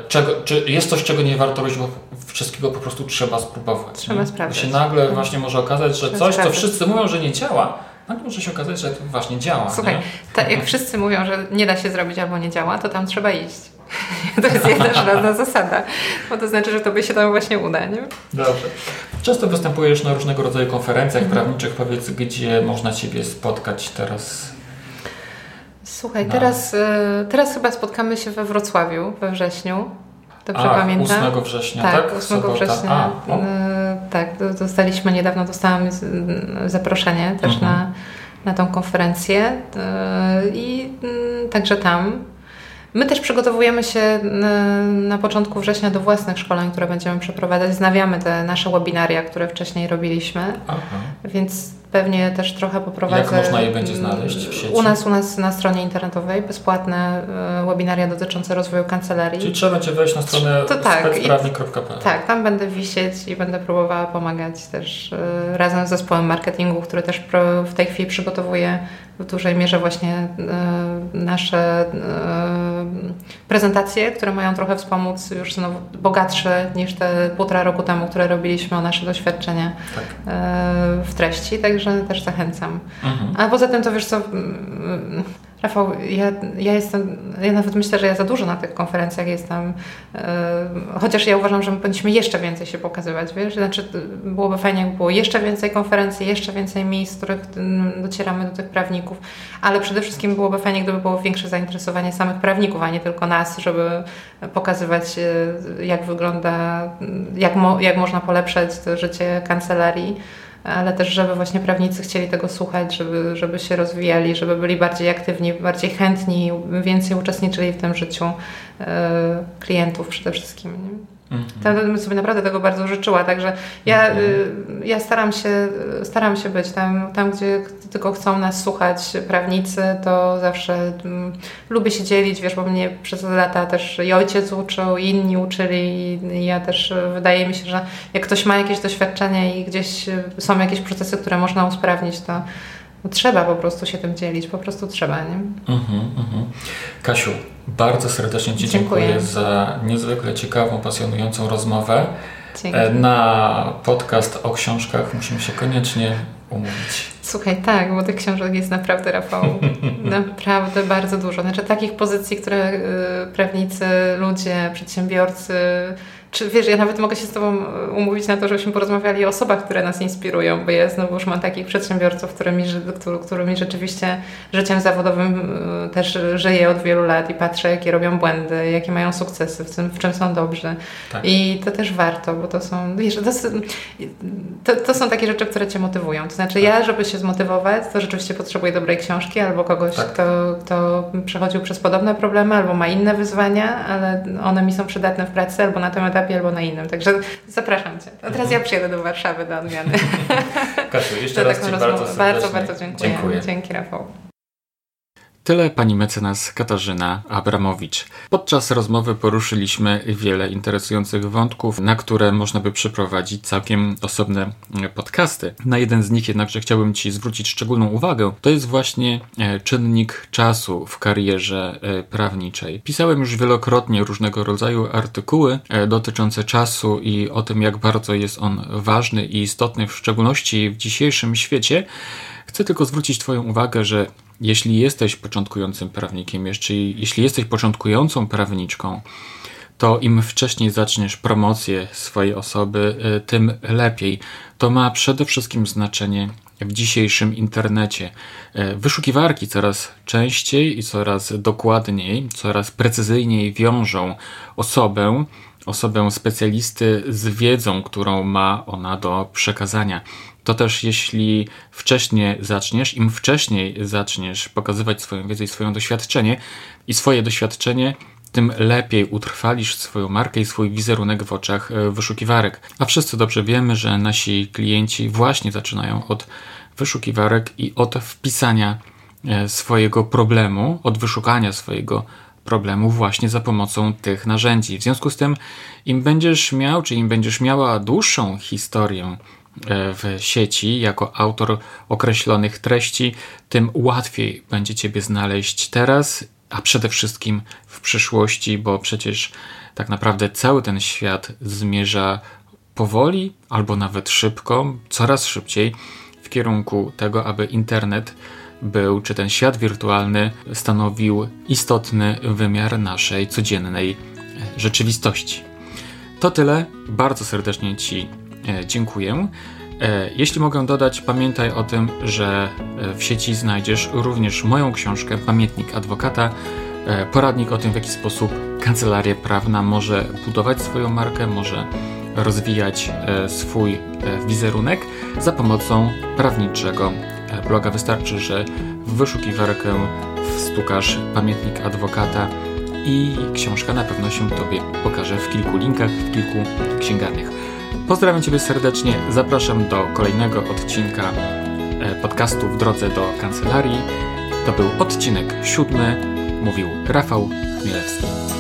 czego, czy jest coś, czego nie warto robić, bo wszystkiego po prostu trzeba spróbować. Trzeba nie? sprawdzić. Bo się nagle tak. właśnie może okazać, że trzeba coś, sprawdzić. co wszyscy mówią, że nie działa, nagle może się okazać, że to właśnie działa. Słuchaj, tak jak wszyscy mówią, że nie da się zrobić albo nie działa, to tam trzeba iść. To jest jedna żelazna zasada, bo to znaczy, że to by się tam właśnie uda, nie? Dobrze. Często występujesz na różnego rodzaju konferencjach mhm. prawniczych. Powiedz, gdzie można Ciebie spotkać teraz? Słuchaj, na... teraz, y, teraz chyba spotkamy się we Wrocławiu we wrześniu. Dobrze A, pamiętam? 8 września, tak? tak? 8 Sobota. września. A, y, tak, dostaliśmy niedawno, dostałam zaproszenie też mhm. na, na tą konferencję y, i mm, także tam My też przygotowujemy się na, na, początku września do własnych szkoleń, które będziemy przeprowadzać. Znawiamy te nasze webinaria, które wcześniej robiliśmy, Aha. więc pewnie też trochę poprowadzę. Jak można je będzie znaleźć w sieci? U nas, u nas na stronie internetowej bezpłatne e, webinaria dotyczące rozwoju kancelarii. Czyli trzeba będzie wejść na stronę to, tak. Tak, tam będę wisieć i będę próbowała pomagać też razem z zespołem marketingu, który też w tej chwili przygotowuje w dużej mierze właśnie nasze prezentacje, które mają trochę wspomóc już znowu bogatsze niż te półtora roku temu, które robiliśmy o nasze doświadczenia tak. w treści. Także także też zachęcam. Mhm. A poza tym to wiesz co, Rafał, ja, ja jestem, ja nawet myślę, że ja za dużo na tych konferencjach jestem, yy, chociaż ja uważam, że my powinniśmy jeszcze więcej się pokazywać, wiesz, znaczy byłoby fajnie, jakby było jeszcze więcej konferencji, jeszcze więcej miejsc, w których docieramy do tych prawników, ale przede wszystkim byłoby fajnie, gdyby było większe zainteresowanie samych prawników, a nie tylko nas, żeby pokazywać, e, jak wygląda, jak, mo, jak można polepszać życie kancelarii ale też, żeby właśnie prawnicy chcieli tego słuchać, żeby, żeby się rozwijali, żeby byli bardziej aktywni, bardziej chętni, więcej uczestniczyli w tym życiu e, klientów przede wszystkim. Nie? Mhm. bym sobie naprawdę tego bardzo życzyła, także ja, mhm. y, ja staram, się, staram się być tam, tam, gdzie tylko chcą nas słuchać prawnicy, to zawsze um, lubię się dzielić, wiesz, bo mnie przez lata też i ojciec uczył, i inni uczyli i ja też wydaje mi się, że jak ktoś ma jakieś doświadczenie i gdzieś są jakieś procesy, które można usprawnić, to no trzeba po prostu się tym dzielić, po prostu trzeba, nie? Mhm, mhm. Kasiu, bardzo serdecznie Ci dziękuję. dziękuję za niezwykle ciekawą, pasjonującą rozmowę. Dzięki. E, na podcast o książkach musimy się koniecznie umówić. Słuchaj, tak, bo tych książek jest naprawdę, Rafał, naprawdę bardzo dużo. Znaczy takich pozycji, które y, prawnicy, ludzie, przedsiębiorcy czy wiesz, ja nawet mogę się z Tobą e, umówić na to, żebyśmy porozmawiali o osobach, które nas inspirują, bo ja znowu już mam takich przedsiębiorców, którymi, którymi rzeczywiście życiem zawodowym e, też żyję od wielu lat i patrzę, jakie robią błędy, jakie mają sukcesy, w, tym, w czym są dobrzy. Tak. I to też warto, bo to są, wiesz, to, to, to, są takie rzeczy, które Cię motywują. To znaczy, tak. ja, żeby się zmotywować, to rzeczywiście potrzebuję dobrej książki albo kogoś, tak. kto, kto przechodził przez podobne problemy, albo ma inne wyzwania, ale one mi są przydatne w pracy, albo na tym etapie albo na innym. Także zapraszam Cię. A teraz ja przyjadę do Warszawy do odmiany. Kasiu, jeszcze raz Ci bardzo Bardzo, bardzo dziękuję. dziękuję. Dzięki Rafał. Tyle pani mecenas Katarzyna Abramowicz. Podczas rozmowy poruszyliśmy wiele interesujących wątków, na które można by przeprowadzić całkiem osobne podcasty. Na jeden z nich jednakże chciałbym Ci zwrócić szczególną uwagę. To jest właśnie e, czynnik czasu w karierze e, prawniczej. Pisałem już wielokrotnie różnego rodzaju artykuły e, dotyczące czasu i o tym, jak bardzo jest on ważny i istotny, w szczególności w dzisiejszym świecie. Chcę tylko zwrócić Twoją uwagę, że jeśli jesteś początkującym prawnikiem, jeszcze, jeśli jesteś początkującą prawniczką, to im wcześniej zaczniesz promocję swojej osoby, y, tym lepiej. To ma przede wszystkim znaczenie w dzisiejszym internecie. Y, wyszukiwarki coraz częściej i coraz dokładniej, coraz precyzyjniej wiążą osobę, osobę specjalisty z wiedzą, którą ma ona do przekazania. To też jeśli wcześniej zaczniesz, im wcześniej zaczniesz pokazywać swoją wiedzę i swoje doświadczenie i swoje doświadczenie tym lepiej utrwalisz swoją markę i swój wizerunek w oczach e, wyszukiwarek. A wszyscy dobrze wiemy, że nasi klienci właśnie zaczynają od wyszukiwarek i od wpisania e, swojego problemu, od wyszukania swojego problemu właśnie za pomocą tych narzędzi. W związku z tym, im będziesz miał, czy im będziesz miała dłuższą historię w sieci jako autor określonych treści, tym łatwiej będzie Ciebie znaleźć teraz a przede wszystkim w przyszłości, bo przecież tak naprawdę cały ten świat zmierza powoli albo nawet szybko, coraz szybciej w kierunku tego, aby internet był, czy ten świat wirtualny stanowił istotny wymiar naszej codziennej rzeczywistości. To tyle. Bardzo serdecznie Ci e, dziękuję. E, jeśli mogę dodać, pamiętaj o tym, że e, w sieci znajdziesz również moją książkę Pamiętnik Adwokata, e, poradnik o tym, w jaki sposób kancelaria prawna może budować swoją markę, może rozwijać swój wizerunek za pomocą prawniczego bloga. Wystarczy, że w wyszukiwarkę wstukasz Pamiętnik Adwokata i książka na pewno się Tobie pokaże w kilku linkach, w kilku księgarniach. Pozdrawiam Ciebie serdecznie, zapraszam do kolejnego odcinka e, podcastu w drodze do kancelarii. To był odcinek siódmy, mówił Rafał Chmielewski.